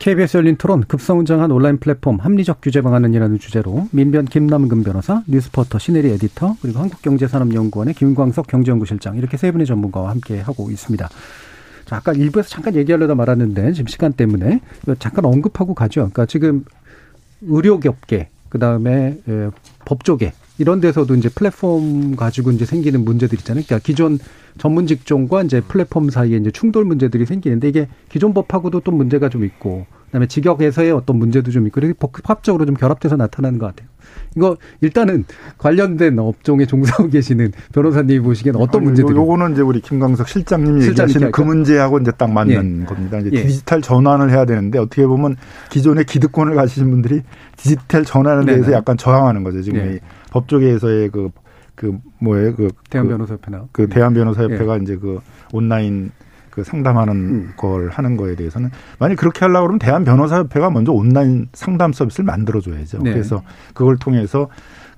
KBS 열린 토론 급성장한 온라인 플랫폼 합리적 규제 방안은이라는 주제로 민변 김남근 변호사, 뉴스포터 신혜리 에디터 그리고 한국경제산업연구원의 김광석 경제연구실장 이렇게 세 분의 전문가와 함께 하고 있습니다. 자, 아까 일부에서 잠깐 얘기하려다 말았는데 지금 시간 때문에 잠깐 언급하고 가죠. 그러니까 지금 의료업계 그다음에 법조계 이런 데서도 이제 플랫폼 가지고 이제 생기는 문제들 있잖아요. 그러니까 기존 전문 직종과 이제 플랫폼 사이에 이제 충돌 문제들이 생기는데 이게 기존 법하고도 또 문제가 좀 있고 그다음에 직역에서의 어떤 문제도 좀 있고 이렇게 복합적으로 좀 결합돼서 나타나는 것 같아요. 이거 일단은 관련된 업종에 종사하고 계시는 변호사님이 보시기엔 어떤 문제들이? 요거는 이제 우리 김광석 실장님이 얘기하시는 그 문제하고 이제 딱 맞는 예. 겁니다. 이제 예. 디지털 전환을 해야 되는데 어떻게 보면 기존의 기득권을 가지신 분들이 디지털 전환에 대해서 네네. 약간 저항하는 거죠. 지금 예. 법조계에서의 그, 그, 뭐예요? 그. 대한 변호사 협회나. 그 대한 변호사 협회가 예. 이제 그 온라인 그 상담하는 음. 걸 하는 거에 대해서는 만약 그렇게 하려고 그러면 대한 변호사협회가 먼저 온라인 상담 서비스를 만들어 줘야죠. 네. 그래서 그걸 통해서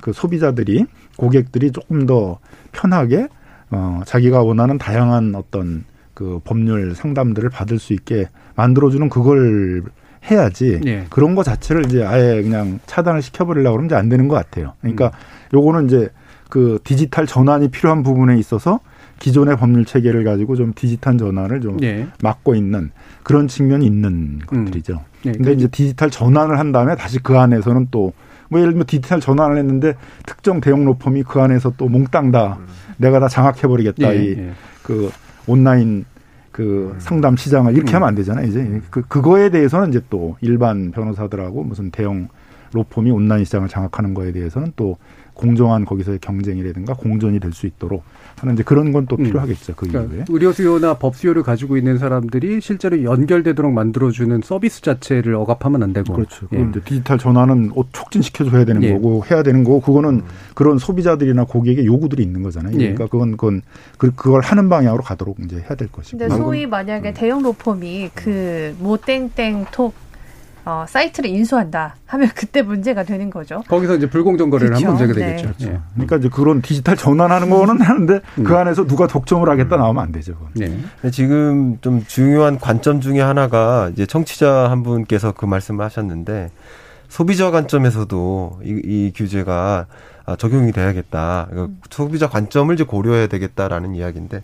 그 소비자들이 고객들이 조금 더 편하게 어 자기가 원하는 다양한 어떤 그 법률 상담들을 받을 수 있게 만들어 주는 그걸 해야지 네. 그런 거 자체를 이제 아예 그냥 차단을 시켜버리려고 그러면 이제 안 되는 것 같아요. 그러니까 음. 요거는 이제 그 디지털 전환이 필요한 부분에 있어서 기존의 법률 체계를 가지고 좀 디지털 전환을 좀 네. 막고 있는 그런 측면이 있는 음. 것들이죠. 네. 근데 이제 디지털 전환을 한 다음에 다시 그 안에서는 또 뭐 예를 들면 디지털 전환을 했는데 특정 대형 로펌이 그 안에서 또 몽땅 다 음. 내가 다 장악해 버리겠다 예, 이그 예. 온라인 그 상담 시장을 이렇게 음. 하면 안 되잖아요. 이제 그 그거에 대해서는 이제 또 일반 변호사들하고 무슨 대형 로펌이 온라인 시장을 장악하는 거에 대해서는 또 공정한 거기서의 경쟁이라든가 공존이 될 수 있도록 하는 이제 그런 건또 음. 필요하겠죠. 음. 그 그러니까 이후에. 의료 수요나 법 수요를 가지고 있는 사람들이 실제로 연결되도록 만들어주는 서비스 자체를 억압하면 안 되고. 그렇죠. 예. 이제 디지털 전환은 촉진시켜줘야 되는 예. 거고 해야 되는 거고 그거는 음. 그런 소비자들이나 고객의 요구들이 있는 거잖아요. 예. 그러니까 그건 그건 그, 그걸 하는 방향으로 가도록 이제 해야 될 것이고. 근데 소위 만약에 음. 대형 로펌이 그모 땡땡 톡 어, 사이트를 인수한다 하면 그때 문제가 되는 거죠. 거기서 이제 불공정 거래를 한 문제가 네. 되겠죠. 네. 네. 그러니까 이제 그런 디지털 전환하는 거는 하는데 음. 그 안에서 누가 독점을 하겠다 나오면 안 되죠. 네. 지금 좀 중요한 관점 중에 하나가 이제 청취자 한 분께서 그 말씀을 하셨는데 소비자 관점에서도 이, 이 규제가 적용이 돼야겠다. 그러니까 소비자 관점을 이제 고려해야 되겠다라는 이야기인데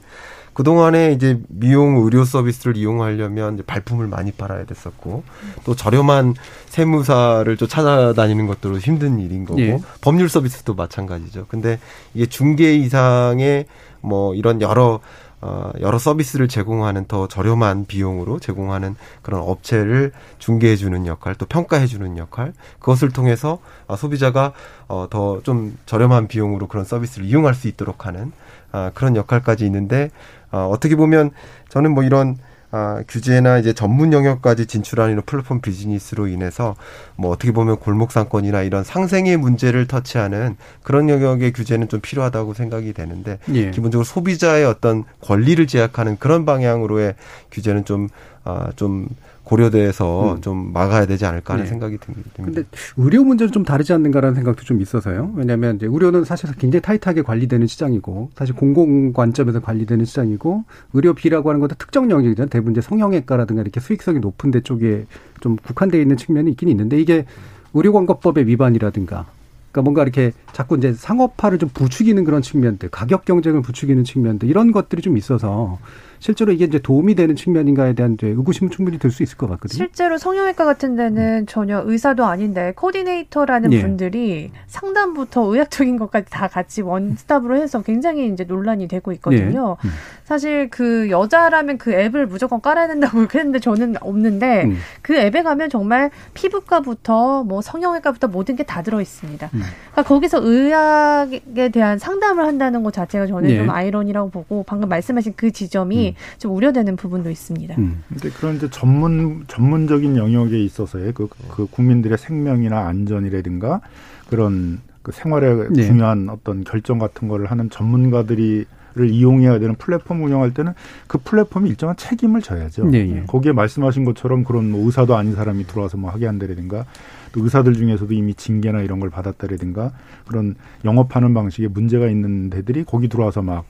그동안에 이제 미용 의료 서비스를 이용하려면 이제 발품을 많이 팔아야 됐었고 또 저렴한 세무사를 좀 찾아다니는 것도 힘든 일인 거고 예. 법률 서비스도 마찬가지죠. 근데 이게 중개 이상의 뭐 이런 여러 어, 여러 서비스를 제공하는 더 저렴한 비용으로 제공하는 그런 업체를 중개해주는 역할, 또 평가해주는 역할, 그것을 통해서 어, 소비자가 어, 더 좀 저렴한 비용으로 그런 서비스를 이용할 수 있도록 하는 아, 그런 역할까지 있는데 어, 어떻게 보면 저는 뭐 이런 아, 규제나 이제 전문 영역까지 진출하는 이런 플랫폼 비즈니스로 인해서 뭐 어떻게 보면 골목 상권이나 이런 상생의 문제를 터치하는 그런 영역의 규제는 좀 필요하다고 생각이 되는데 예. 기본적으로 소비자의 어떤 권리를 제약하는 그런 방향으로의 규제는 좀 아, 좀 고려돼서 음. 좀 막아야 되지 않을까 하는 네. 생각이 듭니다. 근데 의료 문제는 좀 다르지 않는가라는 생각도 좀 있어서요. 왜냐하면 이제 의료는 사실 굉장히 타이트하게 관리되는 시장이고 사실 공공 관점에서 관리되는 시장이고 의료비라고 하는 것도 특정 영역이잖아요. 대부분 이제 성형외과라든가 이렇게 수익성이 높은 데 쪽에 좀 국한되어 있는 측면이 있긴 있는데 이게 의료광고법의 위반이라든가 그러니까 뭔가 이렇게 자꾸 이제 상업화를 좀 부추기는 그런 측면들, 가격 경쟁을 부추기는 측면들 이런 것들이 좀 있어서 실제로 이게 이제 도움이 되는 측면인가에 대한 의구심은 충분히 들 수 있을 것 같거든요. 실제로 성형외과 같은 데는 전혀 의사도 아닌데 코디네이터라는 예. 분들이 상담부터 의학적인 것까지 다 같이 원스톱으로 해서 굉장히 이제 논란이 되고 있거든요. 예. 음. 사실 그 여자라면 그 앱을 무조건 깔아야 된다고 그랬는데 저는 없는데 음. 그 앱에 가면 정말 피부과부터 뭐 성형외과부터 모든 게 다 들어 있습니다. 음. 그러니까 거기서 의학에 대한 상담을 한다는 것 자체가 저는 예. 좀 아이러니라고 보고 방금 말씀하신 그 지점이 음. 좀 우려되는 부분도 있습니다. 음. 근데 그런 이제 전문 전문적인 영역에 있어서의 그, 그 국민들의 생명이나 안전이라든가 그런 그 생활에 네. 중요한 어떤 결정 같은 거를 하는 전문가들이 를 이용해야 되는 플랫폼 운영할 때는 그 플랫폼이 일정한 책임을 져야죠. 네, 네. 거기에 말씀하신 것처럼 그런 뭐 의사도 아닌 사람이 들어와서 뭐 하게 한다라든가 또 의사들 중에서도 이미 징계나 이런 걸 받았다라든가 그런 영업하는 방식에 문제가 있는 데들이 거기 들어와서 막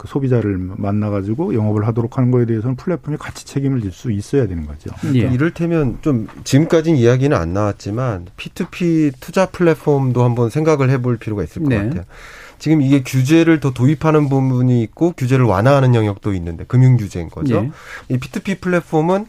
그 소비자를 만나가지고 영업을 하도록 하는 거에 대해서는 플랫폼이 같이 책임을 질 수 있어야 되는 거죠. 예. 이를테면 좀 지금까지는 이야기는 안 나왔지만 P2P 투자 플랫폼도 한번 생각을 해볼 필요가 있을 것 네. 같아요. 지금 이게 규제를 더 도입하는 부분이 있고 규제를 완화하는 영역도 있는데 금융 규제인 거죠. 네. 이 P2P 플랫폼은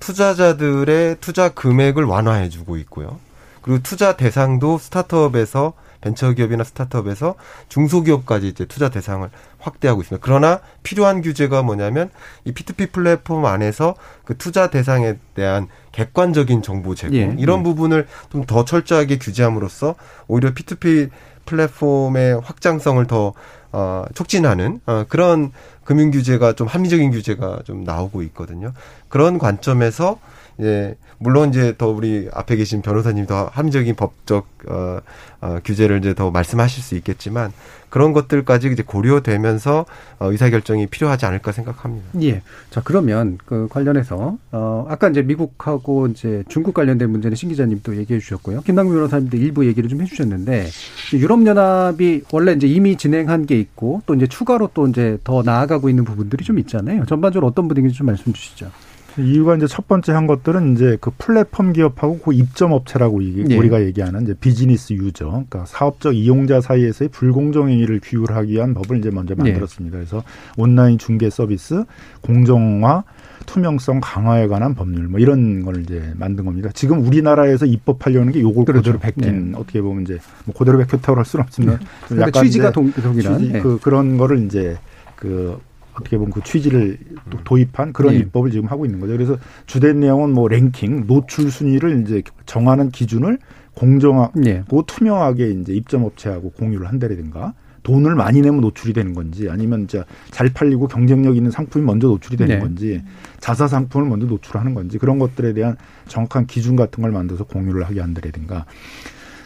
투자자들의 투자 금액을 완화해주고 있고요. 그리고 투자 대상도 스타트업에서 벤처기업이나 스타트업에서 중소기업까지 이제 투자 대상을 확대하고 있습니다. 그러나 필요한 규제가 뭐냐면 이 P2P 플랫폼 안에서 그 투자 대상에 대한 객관적인 정보 제공 예, 이런 예. 부분을 좀 더 철저하게 규제함으로써 오히려 P2P 플랫폼의 확장성을 더 어, 촉진하는 어, 그런 금융 규제가 좀 합리적인 규제가 좀 나오고 있거든요. 그런 관점에서 예, 물론 이제 더 우리 앞에 계신 변호사님 더 합리적인 법적 어, 어, 규제를 이제 더 말씀하실 수 있겠지만 그런 것들까지 이제 고려되면서 어, 의사 결정이 필요하지 않을까 생각합니다. 예. 자 그러면 그 관련해서 어, 아까 이제 미국하고 이제 중국 관련된 문제는 신 기자님도 얘기해 주셨고요. 김남규 변호사님도 일부 얘기를 좀 해주셨는데 유럽 연합이 원래 이제 이미 진행한 게 있고 또 이제 추가로 또 이제 더 나아가고 있는 부분들이 좀 있잖아요. 전반적으로 어떤 분위기인지 좀 말씀 주시죠. 이유가 이제 첫 번째 한 것들은 이제 그 플랫폼 기업하고 그 입점 업체라고 네. 우리가 얘기하는 이제 비즈니스 유저, 그러니까 사업적 이용자 사이에서의 불공정 행위를 규율하기 위한 법을 이제 먼저 네. 만들었습니다. 네. 그래서 온라인 중개 서비스 공정화 투명성 강화에 관한 법률 뭐 이런 걸 이제 만든 겁니다. 지금 우리나라에서 입법하려는 게 요걸 그렇죠. 그대로 베낀 네. 어떻게 보면 이제 뭐 그대로 베꼈다고 할 수는 없지만 네. 약간 취지가 동, 동일한 네. 그 그런 거를 이제 그 어떻게 보면 그 취지를 또 도입한 그런 예. 입법을 지금 하고 있는 거죠. 그래서 주된 내용은 뭐 랭킹, 노출 순위를 이제 정하는 기준을 공정하고 예. 투명하게 이제 입점 업체하고 공유를 한다라든가 돈을 많이 내면 노출이 되는 건지 아니면 이제 잘 팔리고 경쟁력 있는 상품이 먼저 노출이 되는 네. 건지 자사 상품을 먼저 노출하는 건지 그런 것들에 대한 정확한 기준 같은 걸 만들어서 공유를 하게 한다라든가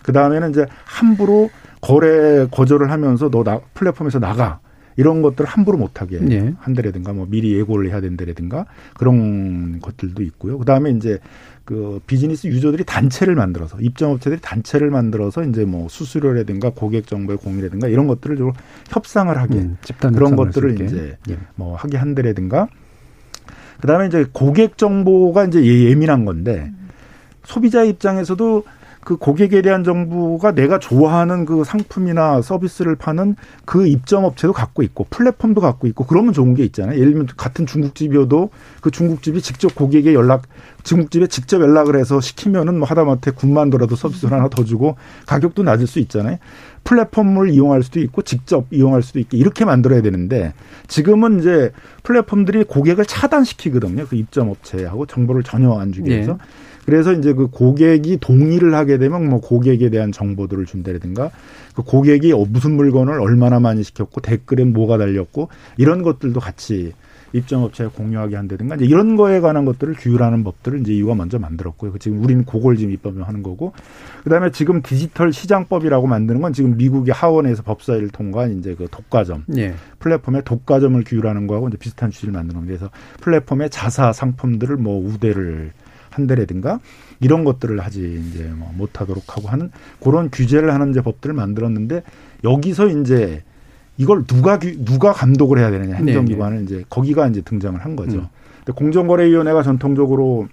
그 다음에는 이제 함부로 거래 거절을 하면서 너 나, 플랫폼에서 나가 이런 것들 을 함부로 못하게 네. 한다라든가 뭐 미리 예고를 해야 된다라든가 그런 것들도 있고요. 그 다음에 이제 그 비즈니스 유저들이 단체를 만들어서 입점업체들이 단체를 만들어서 이제 뭐 수수료라든가 고객 정보의 공유라든가 이런 것들을 좀 협상을 하게 음, 그런 것들을 이제 예. 뭐 하게 한다라든가 그다음에 이제 고객 정보가 이제 예민한 건데 소비자 입장에서도 그 고객에 대한 정보가 내가 좋아하는 그 상품이나 서비스를 파는 그 입점 업체도 갖고 있고 플랫폼도 갖고 있고 그러면 좋은 게 있잖아요. 예를 들면 같은 중국집이어도 그 중국집이 직접 고객에 연락 중국집에 직접 연락을 해서 시키면은 뭐 하다못해 군만 더라도 서비스를 하나 더 주고 가격도 낮을 수 있잖아요. 플랫폼을 이용할 수도 있고 직접 이용할 수도 있게 이렇게 만들어야 되는데 지금은 이제 플랫폼들이 고객을 차단시키거든요. 그 입점 업체하고 정보를 전혀 안 주기 위해서. 네. 그래서 이제 그 고객이 동의를 하게 되면 뭐 고객에 대한 정보들을 준다든가 그 고객이 무슨 물건을 얼마나 많이 시켰고 댓글에 뭐가 달렸고 이런 것들도 같이 입점업체에 공유하게 한다든가 이제 이런 거에 관한 것들을 규율하는 법들을 이제 이유가 먼저 만들었고요. 지금 우리는 그걸 지금 입법을 하는 거고 그다음에 지금 디지털 시장법이라고 만드는 건 지금 미국의 하원에서 법사위를 통과한 이제 그 독과점 예. 플랫폼의 독과점을 규율하는 거하고 이제 비슷한 취지를 만드는 겁니다. 그래서 플랫폼의 자사 상품들을 뭐 우대를 한대라든가 이런 것들을 하지 이제 뭐 못하도록 하고 하는 그런 규제를 하는 이제 법들을 만들었는데 여기서 이제 이걸 누가 누가 감독을 해야 되느냐 행정기관을 네, 네. 이제 거기가 이제 등장을 한 거죠. 음. 근데 공정거래위원회가 전통적으로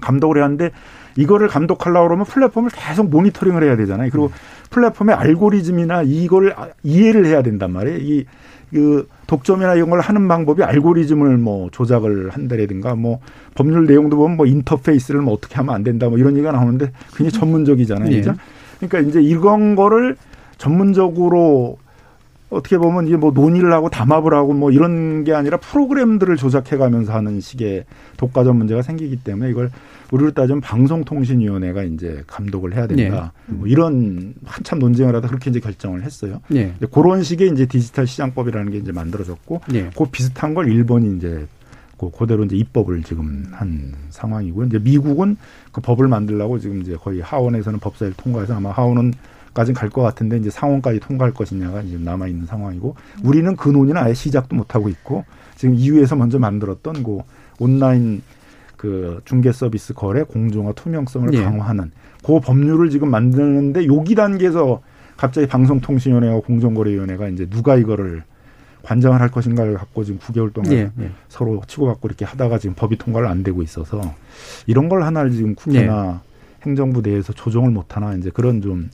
감독을 해야 하는데 이거를 감독하려고 그러면 플랫폼을 계속 모니터링을 해야 되잖아요. 그리고 음. 플랫폼의 알고리즘이나 이걸 이해를 해야 된단 말이에요. 이 그 독점이나 이런 걸 하는 방법이 알고리즘을 뭐 조작을 한다라든가 뭐 법률 내용도 보면 뭐 인터페이스를 뭐 어떻게 하면 안 된다 뭐 이런 얘기가 나오는데 굉장히 전문적이잖아요. 네. 그죠? 그러니까 이제 이런 거를 전문적으로 어떻게 보면 이게 뭐 논의를 하고 담합을 하고 뭐 이런 게 아니라 프로그램들을 조작해 가면서 하는 식의 독과점 문제가 생기기 때문에 이걸 우리로 따지면 방송통신위원회가 이제 감독을 해야 된다. 네. 뭐 이런 한참 논쟁을 하다 그렇게 이제 결정을 했어요. 네. 그런 식의 이제 디지털 시장법이라는 게 이제 만들어졌고, 네. 그 비슷한 걸 일본이 이제 그대로 이제 입법을 지금 한 상황이고요. 이제 미국은 그 법을 만들라고 지금 이제 거의 하원에서는 법사위를 통과해서 아마 하원은 까지는 갈것 같은데 이제 상원까지 통과할 것이냐가 지금 남아 있는 상황이고 우리는 그 논의는 아예 시작도 못 하고 있고 지금 EU에서 먼저 만들었던 그 온라인 그 중개 서비스 거래 공정화 투명성을 네. 강화하는 그 법률을 지금 만드는데 요기 단계에서 갑자기 방송통신위원회와 공정거래위원회가 이제 누가 이거를 관장을 할 것인가를 갖고 지금 9개월 동안 예, 예. 서로 치고받고 이렇게 하다가 지금 법이 통과를 안 되고 있어서 이런 걸 하나를 지금 국회나 예. 행정부 내에서 조정을 못 하나 이제 그런 좀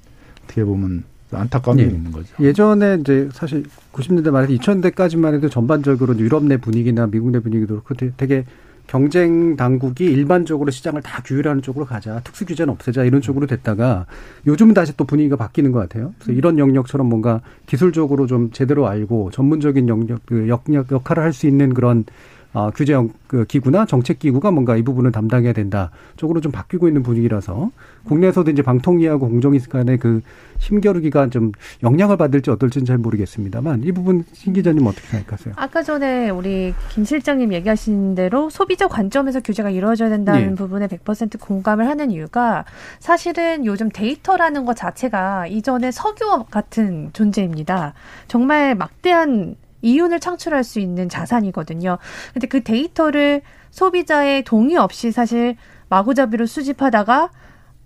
어떻게 보면 안타까움이 예. 있는 거죠. 예전에 이제 사실 90년대 말에서 2000년대까지만 해도 전반적으로 유럽 내 분위기나 미국 내 분위기도 그렇고 되게 경쟁 당국이 일반적으로 시장을 다 규율하는 쪽으로 가자, 특수 규제는 없애자 이런 쪽으로 됐다가 요즘은 다시 또 분위기가 바뀌는 것 같아요. 그래서 이런 영역처럼 뭔가 기술적으로 좀 제대로 알고 전문적인 영역, 그 역력 역할을 할 수 있는 그런 어, 규제 그 기구나 정책 기구가 뭔가 이 부분을 담당해야 된다 쪽으로 좀 바뀌고 있는 분위기라서 국내에서도 이제 방통위하고 공정위 간의 그 힘겨루기가 좀 영향을 받을지 어떨지는 잘 모르겠습니다만 이 부분 신 기자님 어떻게 생각하세요? 아까 전에 우리 김 실장님 얘기하신 대로 소비자 관점에서 규제가 이루어져야 된다는 네. 부분에 100% 공감을 하는 이유가 사실은 요즘 데이터라는 것 자체가 이전에 석유와 같은 존재입니다. 정말 막대한 이윤을 창출할 수 있는 자산이거든요. 근데 그 데이터를 소비자의 동의 없이 사실 마구잡이로 수집하다가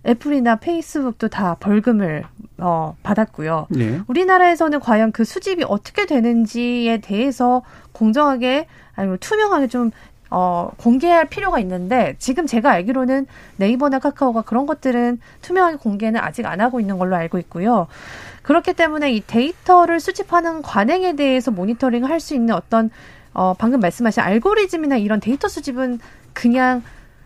애플이나 페이스북도 다 벌금을 어, 받았고요. 네. 우리나라에서는 과연 그 수집이 어떻게 되는지에 대해서 공정하게 아니면 투명하게 좀 어, 공개할 필요가 있는데 지금 제가 알기로는 네이버나 카카오가 그런 것들은 투명하게 공개는 아직 안 하고 있는 걸로 알고 있고요. 그렇기 때문에 이 데이터를 수집하는 관행에 대해서 모니터링을 할 수 있는 어떤 어 방금 말씀하신 알고리즘이나 이런 데이터 수집은 그냥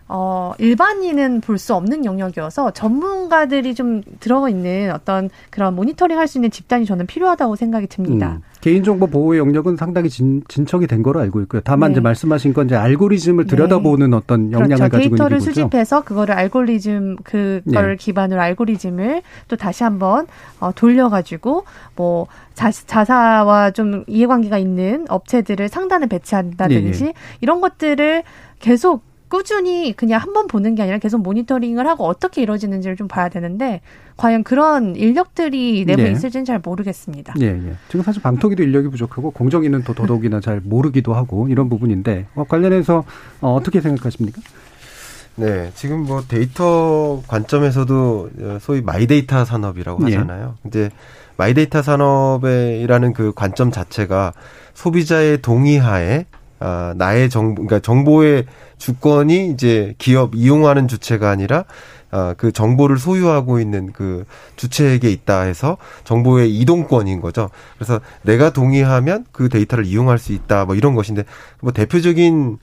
어, 일반인은 볼 수 없는 영역이어서 전문가들이 좀 들어 있는 어떤 그런 모니터링 할 수 있는 집단이 저는 필요하다고 생각이 듭니다. 음. 개인정보 보호 영역은 상당히 진, 진척이 된 거로 알고 있고요. 다만 네. 이제 말씀하신 건 이제 알고리즘을 네. 들여다보는 네. 어떤 역량을 그렇죠. 가지고 있는 데이터를 수집해서 그거를 알고리즘 그걸 네. 기반으로 알고리즘을 또 다시 한번 어, 돌려가지고 뭐 자, 자사와 좀 이해관계가 있는 업체들을 상단에 배치한다든지 예, 예. 이런 것들을 계속 꾸준히 그냥 한 번 보는 게 아니라 계속 모니터링을 하고 어떻게 이루어지는지를 좀 봐야 되는데 과연 그런 인력들이 내부에 네. 있을지는 잘 모르겠습니다. 예, 예. 지금 사실 방통위도 인력이 부족하고 공정위는 또 더더욱이나 잘 모르기도 하고 이런 부분인데 어, 관련해서 어, 어떻게 생각하십니까? 네, 지금 뭐 데이터 관점에서도 소위 마이데이터 산업이라고 예. 하잖아요. 예. 이제 마이데이터 산업이라는 그 관점 자체가 소비자의 동의하에 아, 나의 정보, 그러니까 정보의 주권이 이제 기업 이용하는 주체가 아니라 아, 그 정보를 소유하고 있는 그 주체에게 있다 해서 정보의 이동권인 거죠. 그래서 내가 동의하면 그 데이터를 이용할 수 있다 뭐 이런 것인데 뭐 대표적인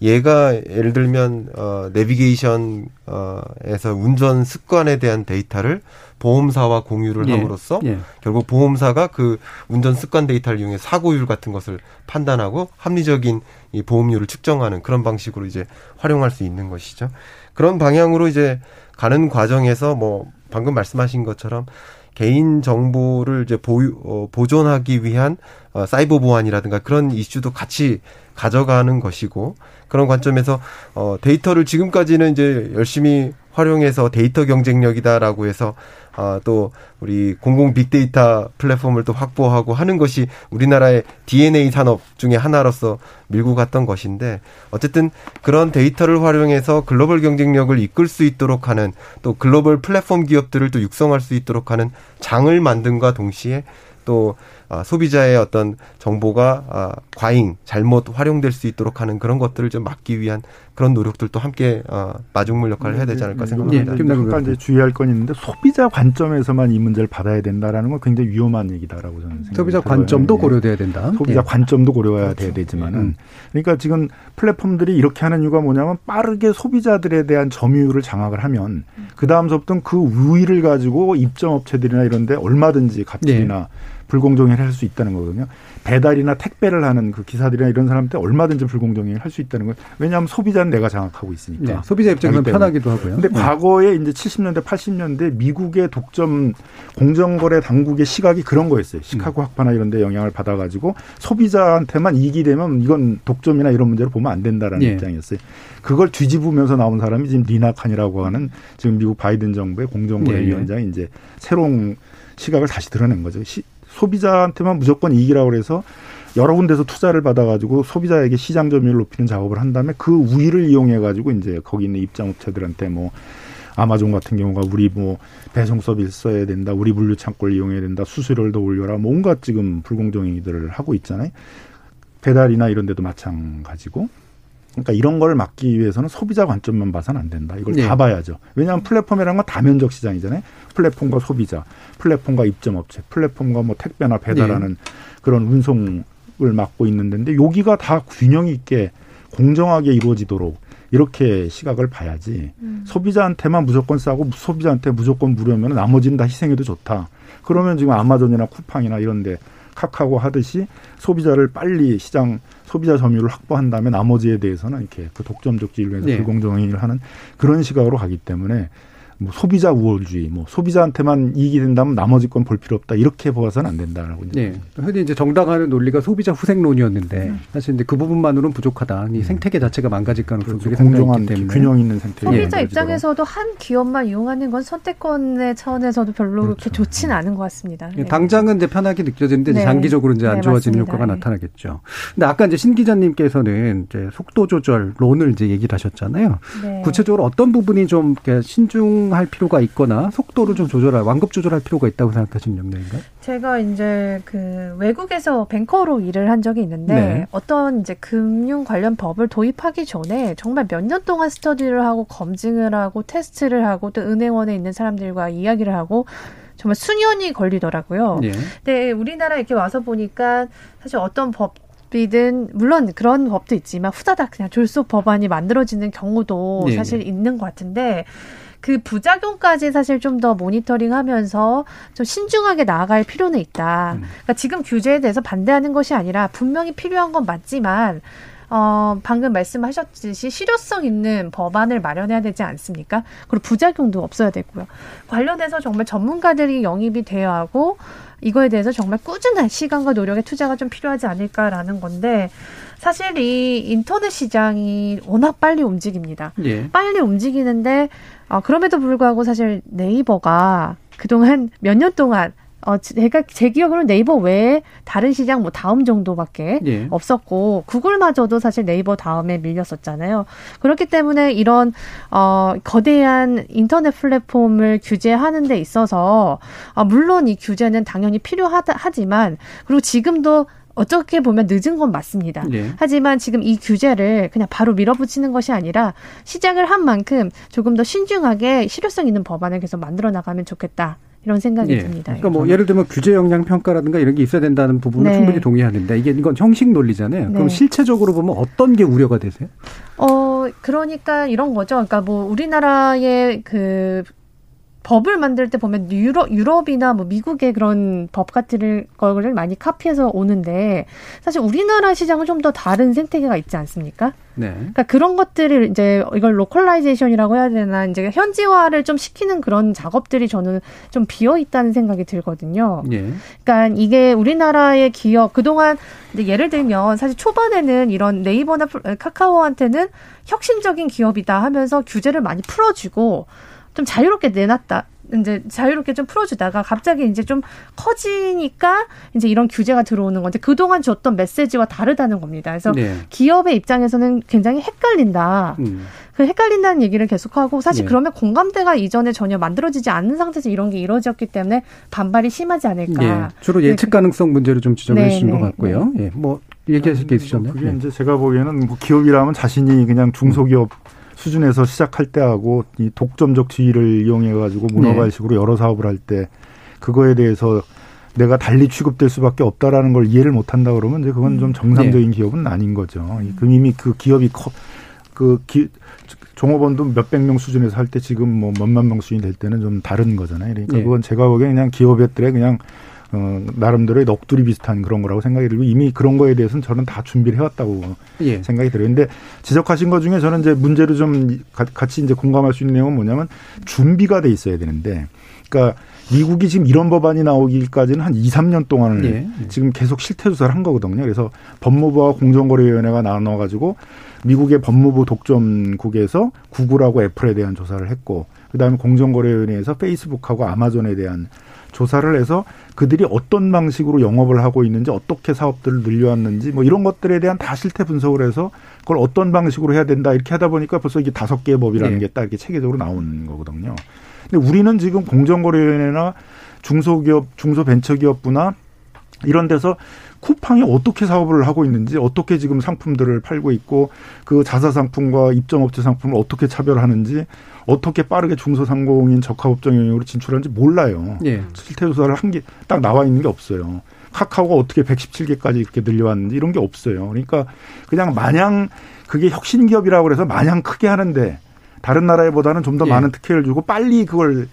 예가 예를 들면 어 내비게이션 어에서 운전 습관에 대한 데이터를 보험사와 공유를 예. 함으로써 예. 결국 보험사가 그 운전 습관 데이터를 이용해 사고율 같은 것을 판단하고 합리적인 이 보험료를 책정하는 그런 방식으로 이제 활용할 수 있는 것이죠. 그런 방향으로 이제 가는 과정에서 뭐 방금 말씀하신 것처럼 개인 정보를 이제 보유 어, 보존하기 위한 어, 사이버 보안이라든가 그런 이슈도 같이 가져가는 것이고 그런 관점에서 어 데이터를 지금까지는 이제 열심히 활용해서 데이터 경쟁력이다라고 해서 아, 또 우리 공공 빅데이터 플랫폼을 또 확보하고 하는 것이 우리나라의 DNA 산업 중에 하나로서 밀고 갔던 것인데 어쨌든 그런 데이터를 활용해서 글로벌 경쟁력을 이끌 수 있도록 하는 또 글로벌 플랫폼 기업들을 또 육성할 수 있도록 하는 장을 만든과 동시에 또 아, 소비자의 어떤 정보가 아, 과잉 잘못 활용될 수 있도록 하는 그런 것들을 좀 막기 위한 그런 노력들도 함께 어, 마중물 역할을 해야 되지 않을까 네, 생각합니다. 네, 잠깐 이제 주의할 건 있는데 소비자 관점에서만 이 문제를 받아야 된다라는 건 굉장히 위험한 얘기다라고 저는 생각합니다. 소비자 관점도 네. 고려돼야 된다. 소비자 네. 관점도 고려해야 그렇죠. 돼야 되지만은 음. 그러니까 지금 플랫폼들이 이렇게 하는 이유가 뭐냐면 빠르게 소비자들에 대한 점유율을 장악을 하면 그 다음서부터는 그 우위를 가지고 입점 업체들이나 이런데 얼마든지 갑질이나 네. 불공정행위를 할 수 있다는 거거든요. 배달이나 택배를 하는 그 기사들이나 이런 사람한테 얼마든지 불공정행위를 할 수 있다는 거예요. 왜냐하면 소비자는 내가 장악하고 있으니까. 네, 소비자 입장에서 편하기도 하고요. 근데 네. 과거에 이제 70년대, 80년대 미국의 독점 공정거래 당국의 시각이 그런 거였어요. 시카고 음. 학파나 이런 데 영향을 받아 가지고 소비자한테만 이익이 되면 이건 독점이나 이런 문제로 보면 안 된다라는 네. 입장이었어요. 그걸 뒤집으면서 나온 사람이 지금 리나 칸이라고 하는 지금 미국 바이든 정부의 공정거래위원장이 네. 이제 새로운 시각을 다시 드러낸 거죠. 시, 소비자한테만 무조건 이익이라고 그래서 여러 군데서 투자를 받아가지고 소비자에게 시장 점유율을 높이는 작업을 한 다음에 그 우위를 이용해가지고 이제 거기 있는 입장 업체들한테 뭐 아마존 같은 경우가 우리 뭐 배송 서비스 써야 된다, 우리 물류 창고를 이용해야 된다, 수수료를 더 올려라, 뭔가 지금 불공정 행위들을 하고 있잖아요. 배달이나 이런 데도 마찬가지고 그러니까 이런 걸 막기 위해서는 소비자 관점만 봐서는 안 된다. 이걸 네. 다 봐야죠. 왜냐하면 플랫폼이라는 건 다면적 시장이잖아요. 플랫폼과 소비자, 플랫폼과 입점업체, 플랫폼과 뭐 택배나 배달하는 네. 그런 운송을 맡고 있는 데인데 여기가 다 균형 있게 공정하게 이루어지도록 이렇게 시각을 봐야지 음. 소비자한테만 무조건 싸고 소비자한테 무조건 무료면 나머지는 다 희생해도 좋다. 그러면 지금 아마존이나 쿠팡이나 이런데 카카오 하듯이 소비자를 빨리 시장 소비자 점유율을 확보한 다음에 나머지에 대해서는 이렇게 그 독점적 지위에서 네. 불공정행위를 하는 그런 시각으로 가기 때문에 뭐 소비자 우월주의, 뭐 소비자한테만 이익이 된다면 나머지 건 볼 필요 없다 이렇게 보아서는 안 된다라고 이제. 네. 흔히 이제 정당화하는 논리가 소비자 후생론이었는데 음. 사실 이제 그 부분만으로는 부족하다. 이 음. 생태계 자체가 망가질 가능성이 그렇죠. 공정한 때문에 균형 있는 생태계. 소비자 네. 입장에서도 한 기업만 이용하는 건 선택권의 차원에서도 별로 그렇죠. 그렇게 좋지는 않은 것 같습니다. 네. 당장은 이제 편하게 느껴지는데 네. 장기적으로 이제 안 네, 좋아지는 효과가 네. 나타나겠죠. 근데 아까 이제 신 기자님께서는 이제 속도 조절론을 이제 얘기를 하셨잖아요. 구체적으로 어떤 부분이 좀 신중 할 필요 필요가 있거나 속도를 좀 조절할 완급 조절할 필요가 있다고 생각하시는 역량인가요? 제가 이제 그 외국에서 뱅커로 일을 한 적이 있는데 네. 어떤 이제 금융 관련 법을 도입하기 전에 정말 몇 년 동안 스터디를 하고 검증을 하고 테스트를 하고 또 은행원에 있는 사람들과 이야기를 하고 정말 수년이 걸리더라고요. 네. 근데 우리나라 이렇게 와서 보니까 사실 어떤 법 졸속이든 물론 그런 법도 있지만 후다닥 그냥 졸속 법안이 만들어지는 경우도 네. 사실 있는 것 같은데 그 부작용까지 사실 좀 더 모니터링하면서 좀 신중하게 나아갈 필요는 있다. 음. 그러니까 지금 규제에 대해서 반대하는 것이 아니라 분명히 필요한 건 맞지만 어, 방금 말씀하셨듯이 실효성 있는 법안을 마련해야 되지 않습니까? 그리고 부작용도 없어야 되고요. 관련해서 정말 전문가들이 영입이 되어야 하고 이거에 대해서 정말 꾸준한 시간과 노력의 투자가 좀 필요하지 않을까라는 건데 사실 이 인터넷 시장이 워낙 빨리 움직입니다. 예. 빨리 움직이는데 어, 그럼에도 불구하고 사실 네이버가 그동안 몇 년 동안 어, 제가 제 기억으로는 네이버 외에 다른 시장 뭐 다음 정도밖에 예. 없었고 구글마저도 사실 네이버 다음에 밀렸었잖아요. 그렇기 때문에 이런 어 거대한 인터넷 플랫폼을 규제하는 데 있어서 어, 물론 이 규제는 당연히 필요하다 하지만 그리고 지금도 어떻게 보면 늦은 건 맞습니다. 네. 하지만 지금 이 규제를 그냥 바로 밀어붙이는 것이 아니라 시작을 한 만큼 조금 더 신중하게 실효성 있는 법안을 계속 만들어 나가면 좋겠다. 이런 생각이 예. 듭니다. 그러니까 뭐 예를 들면 규제 영향 평가라든가 이런 게 있어야 된다는 부분은 네. 충분히 동의하는데 이게 이건 형식 논리잖아요. 네. 그럼 실체적으로 보면 어떤 게 우려가 되세요? 어 그러니까 이런 거죠. 그러니까 뭐 우리나라의 그 법을 만들 때 보면 유럽 유럽이나 뭐 미국의 그런 법 같은 거를 많이 카피해서 오는데 사실 우리나라 시장은 좀 더 다른 생태계가 있지 않습니까? 네. 그러니까 그런 것들을 이제 이걸 localization이라고 해야 되나 이제 현지화를 좀 시키는 그런 작업들이 저는 좀 비어 있다는 생각이 들거든요. 예. 그러니까 이게 우리나라의 기업 그동안 예를 들면 사실 초반에는 이런 네이버나 카카오한테는 혁신적인 기업이다 하면서 규제를 많이 풀어주고 좀 자유롭게 내놨다. 이제 자유롭게 좀 풀어주다가 갑자기 이제 좀 커지니까 이제 이런 규제가 들어오는 건데 그동안 줬던 메시지와 다르다는 겁니다. 그래서 네. 기업의 입장에서는 굉장히 헷갈린다. 음. 그 헷갈린다는 얘기를 계속하고 사실 네. 그러면 공감대가 이전에 전혀 만들어지지 않는 상태에서 이런 게 이루어졌기 때문에 반발이 심하지 않을까. 네. 주로 예측 네. 가능성 문제를 좀 지적해 네, 주신 것 네. 같고요. 예. 뭐 얘기하실 게 있으셨나요? 그게 이제 제가 보기에는 뭐 기업이라면 자신이 그냥 중소기업 음. 수준에서 시작할 때하고 이 독점적 지위를 이용해 가지고 문어발식으로 네. 여러 사업을 할 때 그거에 대해서 내가 달리 취급될 수밖에 없다라는 걸 이해를 못 한다 그러면 이제 그건 좀 음. 정상적인 네. 기업은 아닌 거죠. 그 이미 그 기업이 커, 그 기, 종업원도 몇백 명 수준에서 할 때 지금 뭐 몇만 명 수준이 될 때는 좀 다른 거잖아요. 그러니까 네. 그건 제가 보기엔 그냥 기업들의 그냥 어, 나름대로의 넋두리 비슷한 그런 거라고 생각이 들고 이미 그런 거에 대해서는 저는 다 준비를 해왔다고 예. 생각이 들어요. 근데 지적하신 것 중에 저는 이제 문제를 좀 같이 이제 공감할 수 있는 내용은 뭐냐면 준비가 돼 있어야 되는데 그러니까 미국이 지금 이런 법안이 나오기까지는 한 2, 3년 동안을 예. 지금 계속 실태 조사를 한 거거든요. 그래서 법무부와 공정거래위원회가 나눠 가지고 미국의 법무부 독점국에서 구글하고 애플에 대한 조사를 했고 그다음에 공정거래위원회에서 페이스북하고 아마존에 대한 조사를 해서 그들이 어떤 방식으로 영업을 하고 있는지 어떻게 사업들을 늘려왔는지 뭐 이런 것들에 대한 다 실태 분석을 해서 그걸 어떤 방식으로 해야 된다 이렇게 하다 보니까 벌써 이게 다섯 개의 법이라는 네. 게딱 이렇게 체계적으로 나오는 거거든요. 근데 우리는 지금 공정거래위원회나 중소기업, 중소벤처기업부나 이런 데서 쿠팡이 어떻게 사업을 하고 있는지 어떻게 지금 상품들을 팔고 있고 그 자사 상품과 입점업체 상품을 어떻게 차별하는지 어떻게 빠르게 중소상공인 적합업종 영역으로 진출하는지 몰라요. 예. 실태 조사를 한 게 딱 나와 있는 게 없어요. 카카오가 어떻게 117개까지 이렇게 늘려왔는지 이런 게 없어요. 그러니까 그냥 마냥 그게 혁신 기업이라고 그래서 마냥 크게 하는데 다른 나라에보다는 좀더 예. 많은 특혜를 주고 빨리 그걸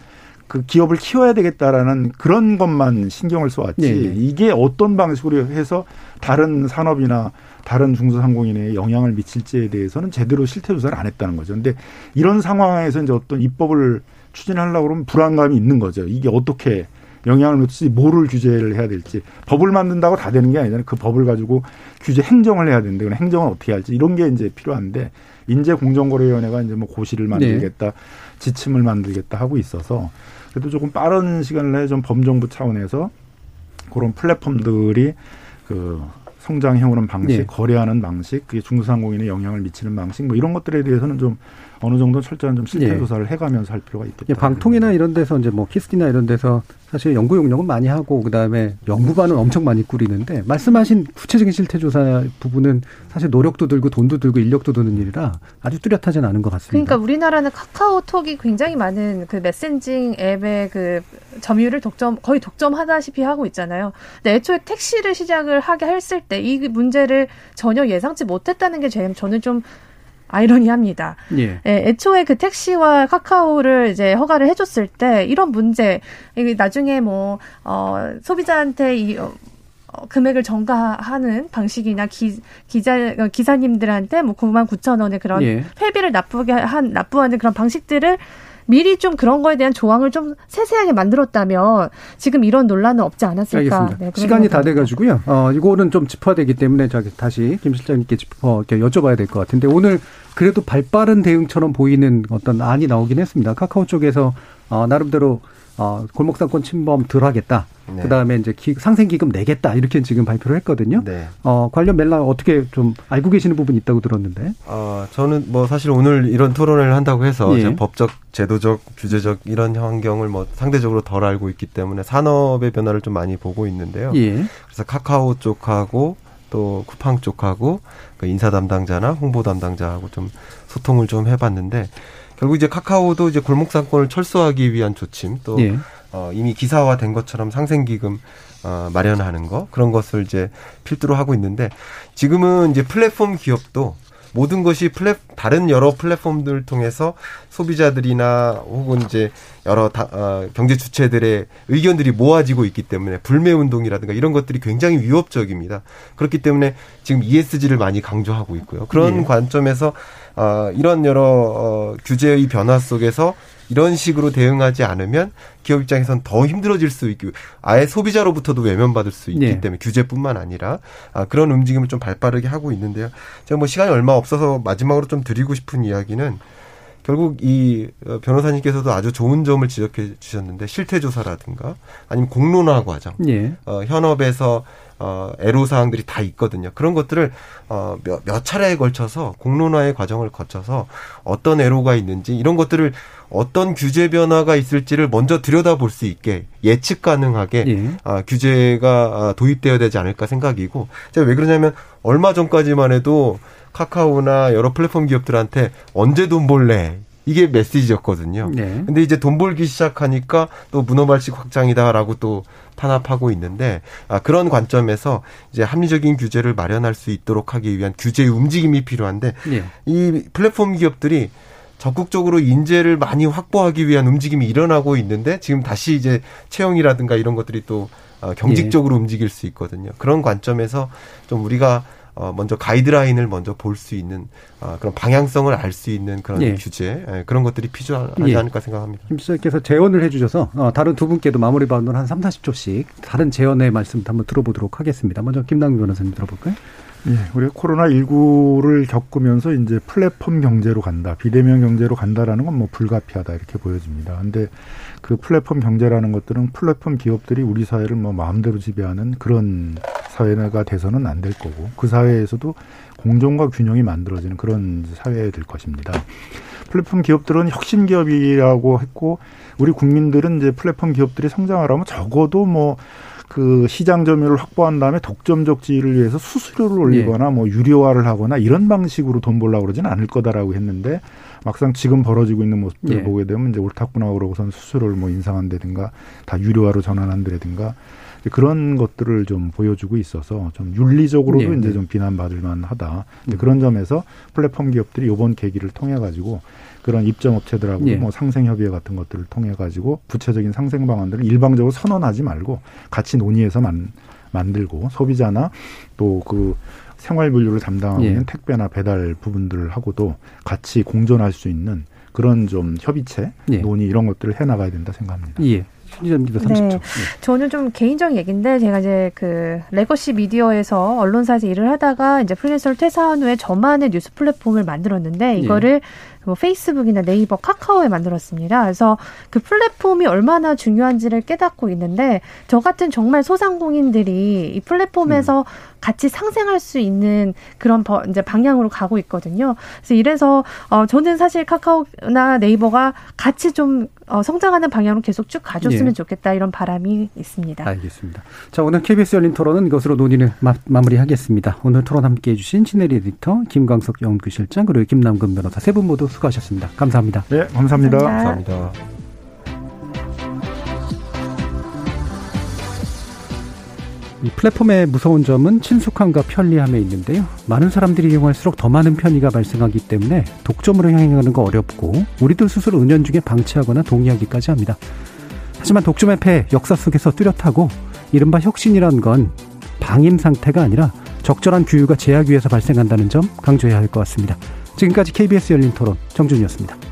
그 기업을 키워야 되겠다라는 그런 것만 신경을 써왔지 네, 네. 이게 어떤 방식으로 해서 다른 산업이나 다른 중소상공인에 영향을 미칠지에 대해서는 제대로 실태 조사를 안 했다는 거죠. 근데 이런 상황에서 이제 어떤 입법을 추진하려고 그러면 불안감이 있는 거죠. 이게 어떻게 영향을 미칠지 뭐를 규제를 해야 될지 법을 만든다고 다 되는 게 아니잖아요. 그 법을 가지고 규제 행정을 해야 되는데 그 행정은 어떻게 할지 이런 게 이제 필요한데 인재공정거래위원회가 이제 뭐 고시를 만들겠다, 네. 지침을 만들겠다 하고 있어서 그래도 조금 빠른 시간 내에 좀 범정부 차원에서 그런 플랫폼들이 그 성장해 오는 방식, 네. 거래하는 방식, 그게 중소상공인에 영향을 미치는 방식, 뭐 이런 것들에 대해서는 좀 어느 정도 철저한 좀 실태 예. 조사를 해가면서 할 필요가 있겠다. 예, 방통이나 이런 데서 이제 뭐 키스티나 이런 데서 사실 연구 용역은 많이 하고 그다음에 연구반은 엄청 많이 꾸리는데 말씀하신 구체적인 실태 조사 부분은 사실 노력도 들고 돈도 들고 인력도 드는 일이라 아주 뚜렷하지는 않은 것 같습니다. 그러니까 우리나라는 카카오톡이 굉장히 많은 그 메신징 앱의 그 점유율을 독점 거의 독점하다시피 하고 있잖아요. 근데 애초에 택시를 시작을 하게 했을 때 이 문제를 전혀 예상치 못했다는 게 저는 좀 아이러니합니다. 예. 예. 애초에 그 택시와 카카오를 이제 허가를 해줬을 때 이런 문제, 나중에 뭐, 어, 소비자한테 이, 어, 어, 금액을 전가하는 방식이나 기, 기자, 어, 기사님들한테 뭐 9만 9천 원의 그런 예. 회비를 납부하게 한, 납부하는 그런 방식들을 미리 좀 그런 거에 대한 조항을 좀 세세하게 만들었다면 지금 이런 논란은 없지 않았을까. 알겠습니다. 네, 시간이 다 돼가지고요. 어, 이거는 좀 짚어야 되기 때문에 저기 다시 김 실장님께 짚어 여쭤봐야 될 것 같은데 오늘 그래도 발빠른 대응처럼 보이는 어떤 안이 나오긴 했습니다. 카카오 쪽에서 어, 나름대로 어, 골목상권 침범 덜 하겠다. 네. 그 다음에 이제 기, 상생기금 내겠다. 이렇게 지금 발표를 했거든요. 네. 어, 관련 맥락 어떻게 좀 알고 계시는 부분이 있다고 들었는데. 어, 저는 뭐 사실 오늘 이런 토론을 한다고 해서 예. 법적, 제도적, 규제적 이런 환경을 뭐 상대적으로 덜 알고 있기 때문에 산업의 변화를 좀 많이 보고 있는데요. 예. 그래서 카카오 쪽하고 또 쿠팡 쪽하고 그 인사 담당자나 홍보 담당자하고 좀 소통을 좀 해봤는데 결국 이제 카카오도 이제 골목 상권을 철수하기 위한 조침 또 예. 어, 이미 기사화된 것처럼 상생기금 어, 마련하는 거 그런 것을 이제 필두로 하고 있는데 지금은 이제 플랫폼 기업도 모든 것이 플랫 다른 여러 플랫폼들을 통해서 소비자들이나 혹은 이제 여러 다, 어, 경제 주체들의 의견들이 모아지고 있기 때문에 불매 운동이라든가 이런 것들이 굉장히 위협적입니다. 그렇기 때문에 지금 ESG를 많이 강조하고 있고요. 그런 네. 관점에서 어, 이런 여러 어, 규제의 변화 속에서 이런 식으로 대응하지 않으면 기업 입장에선 더 힘들어질 수 있고 아예 소비자로부터도 외면받을 수 있기 네. 때문에 규제뿐만 아니라 아, 그런 움직임을 좀 발빠르게 하고 있는데요. 제가 뭐 시간이 얼마 없어서 마지막으로 좀 드리고 싶은 이야기는 결국 이 어, 변호사님께서도 아주 좋은 점을 지적해 주셨는데 실태 조사라든가 아니면 공론화 과정, 예. 어, 현업에서 어, 애로사항들이 다 있거든요. 그런 것들을 어, 몇, 몇 차례에 걸쳐서 공론화의 과정을 거쳐서 어떤 애로가 있는지 이런 것들을 어떤 규제 변화가 있을지를 먼저 들여다볼 수 있게 예측 가능하게 예. 아, 규제가 아, 도입되어야 되지 않을까 생각이고 제가 왜 그러냐면 얼마 전까지만 해도 카카오나 여러 플랫폼 기업들한테 언제 돈 벌래 이게 메시지였거든요. 네. 근데 이제 돈 벌기 시작하니까 또 문어발식 확장이다라고 또 탄압하고 있는데 아, 그런 관점에서 이제 합리적인 규제를 마련할 수 있도록 하기 위한 규제의 움직임이 필요한데 네. 이 플랫폼 기업들이 적극적으로 인재를 많이 확보하기 위한 움직임이 일어나고 있는데 지금 다시 이제 채용이라든가 이런 것들이 또 어, 경직적으로 네. 움직일 수 있거든요. 그런 관점에서 좀 우리가 어, 먼저 가이드라인을 먼저 볼 수 있는 어, 그런 방향성을 알 수 있는 그런 예. 규제 예, 그런 것들이 필요하지 예. 않을까 생각합니다. 김 수석께서 재원을 해주셔서 어, 다른 두 분께도 마무리 발언을 한 3, 40초씩 다른 재원의 말씀도 한번 들어보도록 하겠습니다. 먼저 김남규 변호사님 들어볼까요? 예, 우리가 코로나 19를 겪으면서 이제 플랫폼 경제로 간다, 비대면 경제로 간다라는 건 뭐 불가피하다 이렇게 보여집니다. 근데 그 플랫폼 경제라는 것들은 플랫폼 기업들이 우리 사회를 뭐 마음대로 지배하는 그런 사회가 돼서는 안 될 거고 그 사회에서도 공정과 균형이 만들어지는 그런 사회가 될 것입니다. 플랫폼 기업들은 혁신 기업이라고 했고 우리 국민들은 이제 플랫폼 기업들이 성장하려면 적어도 뭐 그 시장 점유율을 확보한 다음에 독점적 지위를 위해서 수수료를 올리거나 예. 뭐 유료화를 하거나 이런 방식으로 돈 벌려고 그러지는 않을 거다라고 했는데 막상 지금 벌어지고 있는 모습들을 예. 보게 되면 이제 옳다구나 그러고선 수수료를 뭐 인상한다든가 다 유료화로 전환한다든가 그런 것들을 좀 보여주고 있어서 좀 윤리적으로도 네. 이제 좀 비난받을 만하다. 음. 그런 점에서 플랫폼 기업들이 이번 계기를 통해 가지고 그런 입점 업체들하고 예. 뭐 상생 협의회 같은 것들을 통해 가지고 구체적인 상생 방안들을 일방적으로 선언하지 말고 같이 논의해서 만, 만들고 소비자나 또그 생활 분류를 담당하고 예. 있는 택배나 배달 부분들하고도 같이 공존할 수 있는 그런 좀 협의체, 예. 논의 이런 것들을 해 나가야 된다 생각합니다. 예. 신지점기도 30초. 네. 저는 좀 개인적인 얘기인데 제가 이제 그 legacy 미디어에서 언론사에서 일을 하다가 이제 프리랜서를 퇴사한 후에 저만의 뉴스 플랫폼을 만들었는데 이거를 예. 뭐 페이스북이나 네이버, 카카오에 만들었습니다. 그래서 그 플랫폼이 얼마나 중요한지를 깨닫고 있는데 저 같은 정말 소상공인들이 이 플랫폼에서 음. 같이 상생할 수 있는 그런 버, 이제 방향으로 가고 있거든요. 그래서 이래서 어 저는 사실 카카오나 네이버가 같이 좀 어, 성장하는 방향으로 계속 쭉 가줬으면 예. 좋겠다 이런 바람이 있습니다. 알겠습니다. 자 오늘 KBS 열린 토론은 이것으로 논의를 마, 무리하겠습니다 오늘 토론 함께해 주신 신혜리 에디터, 김광석 연구실장 그리고 김남근 변호사 세 분 모두 수고하셨습니다. 감사합니다. 네, 감사합니다. 감사합니다. 감사합니다. 이 플랫폼의 무서운 점은 친숙함과 편리함에 있는데요. 많은 사람들이 이용할수록 더 많은 편의가 발생하기 때문에 독점으로 향해가는 거 어렵고 우리들 스스로 은연중에 방치하거나 동의하기까지 합니다. 하지만 독점의 폐 역사 속에서 뚜렷하고 이른바 혁신이란 건 방임 상태가 아니라 적절한 규율과 제약 위에서 발생한다는 점 강조해야 할 것 같습니다. 지금까지 KBS 열린 토론 정준이었습니다.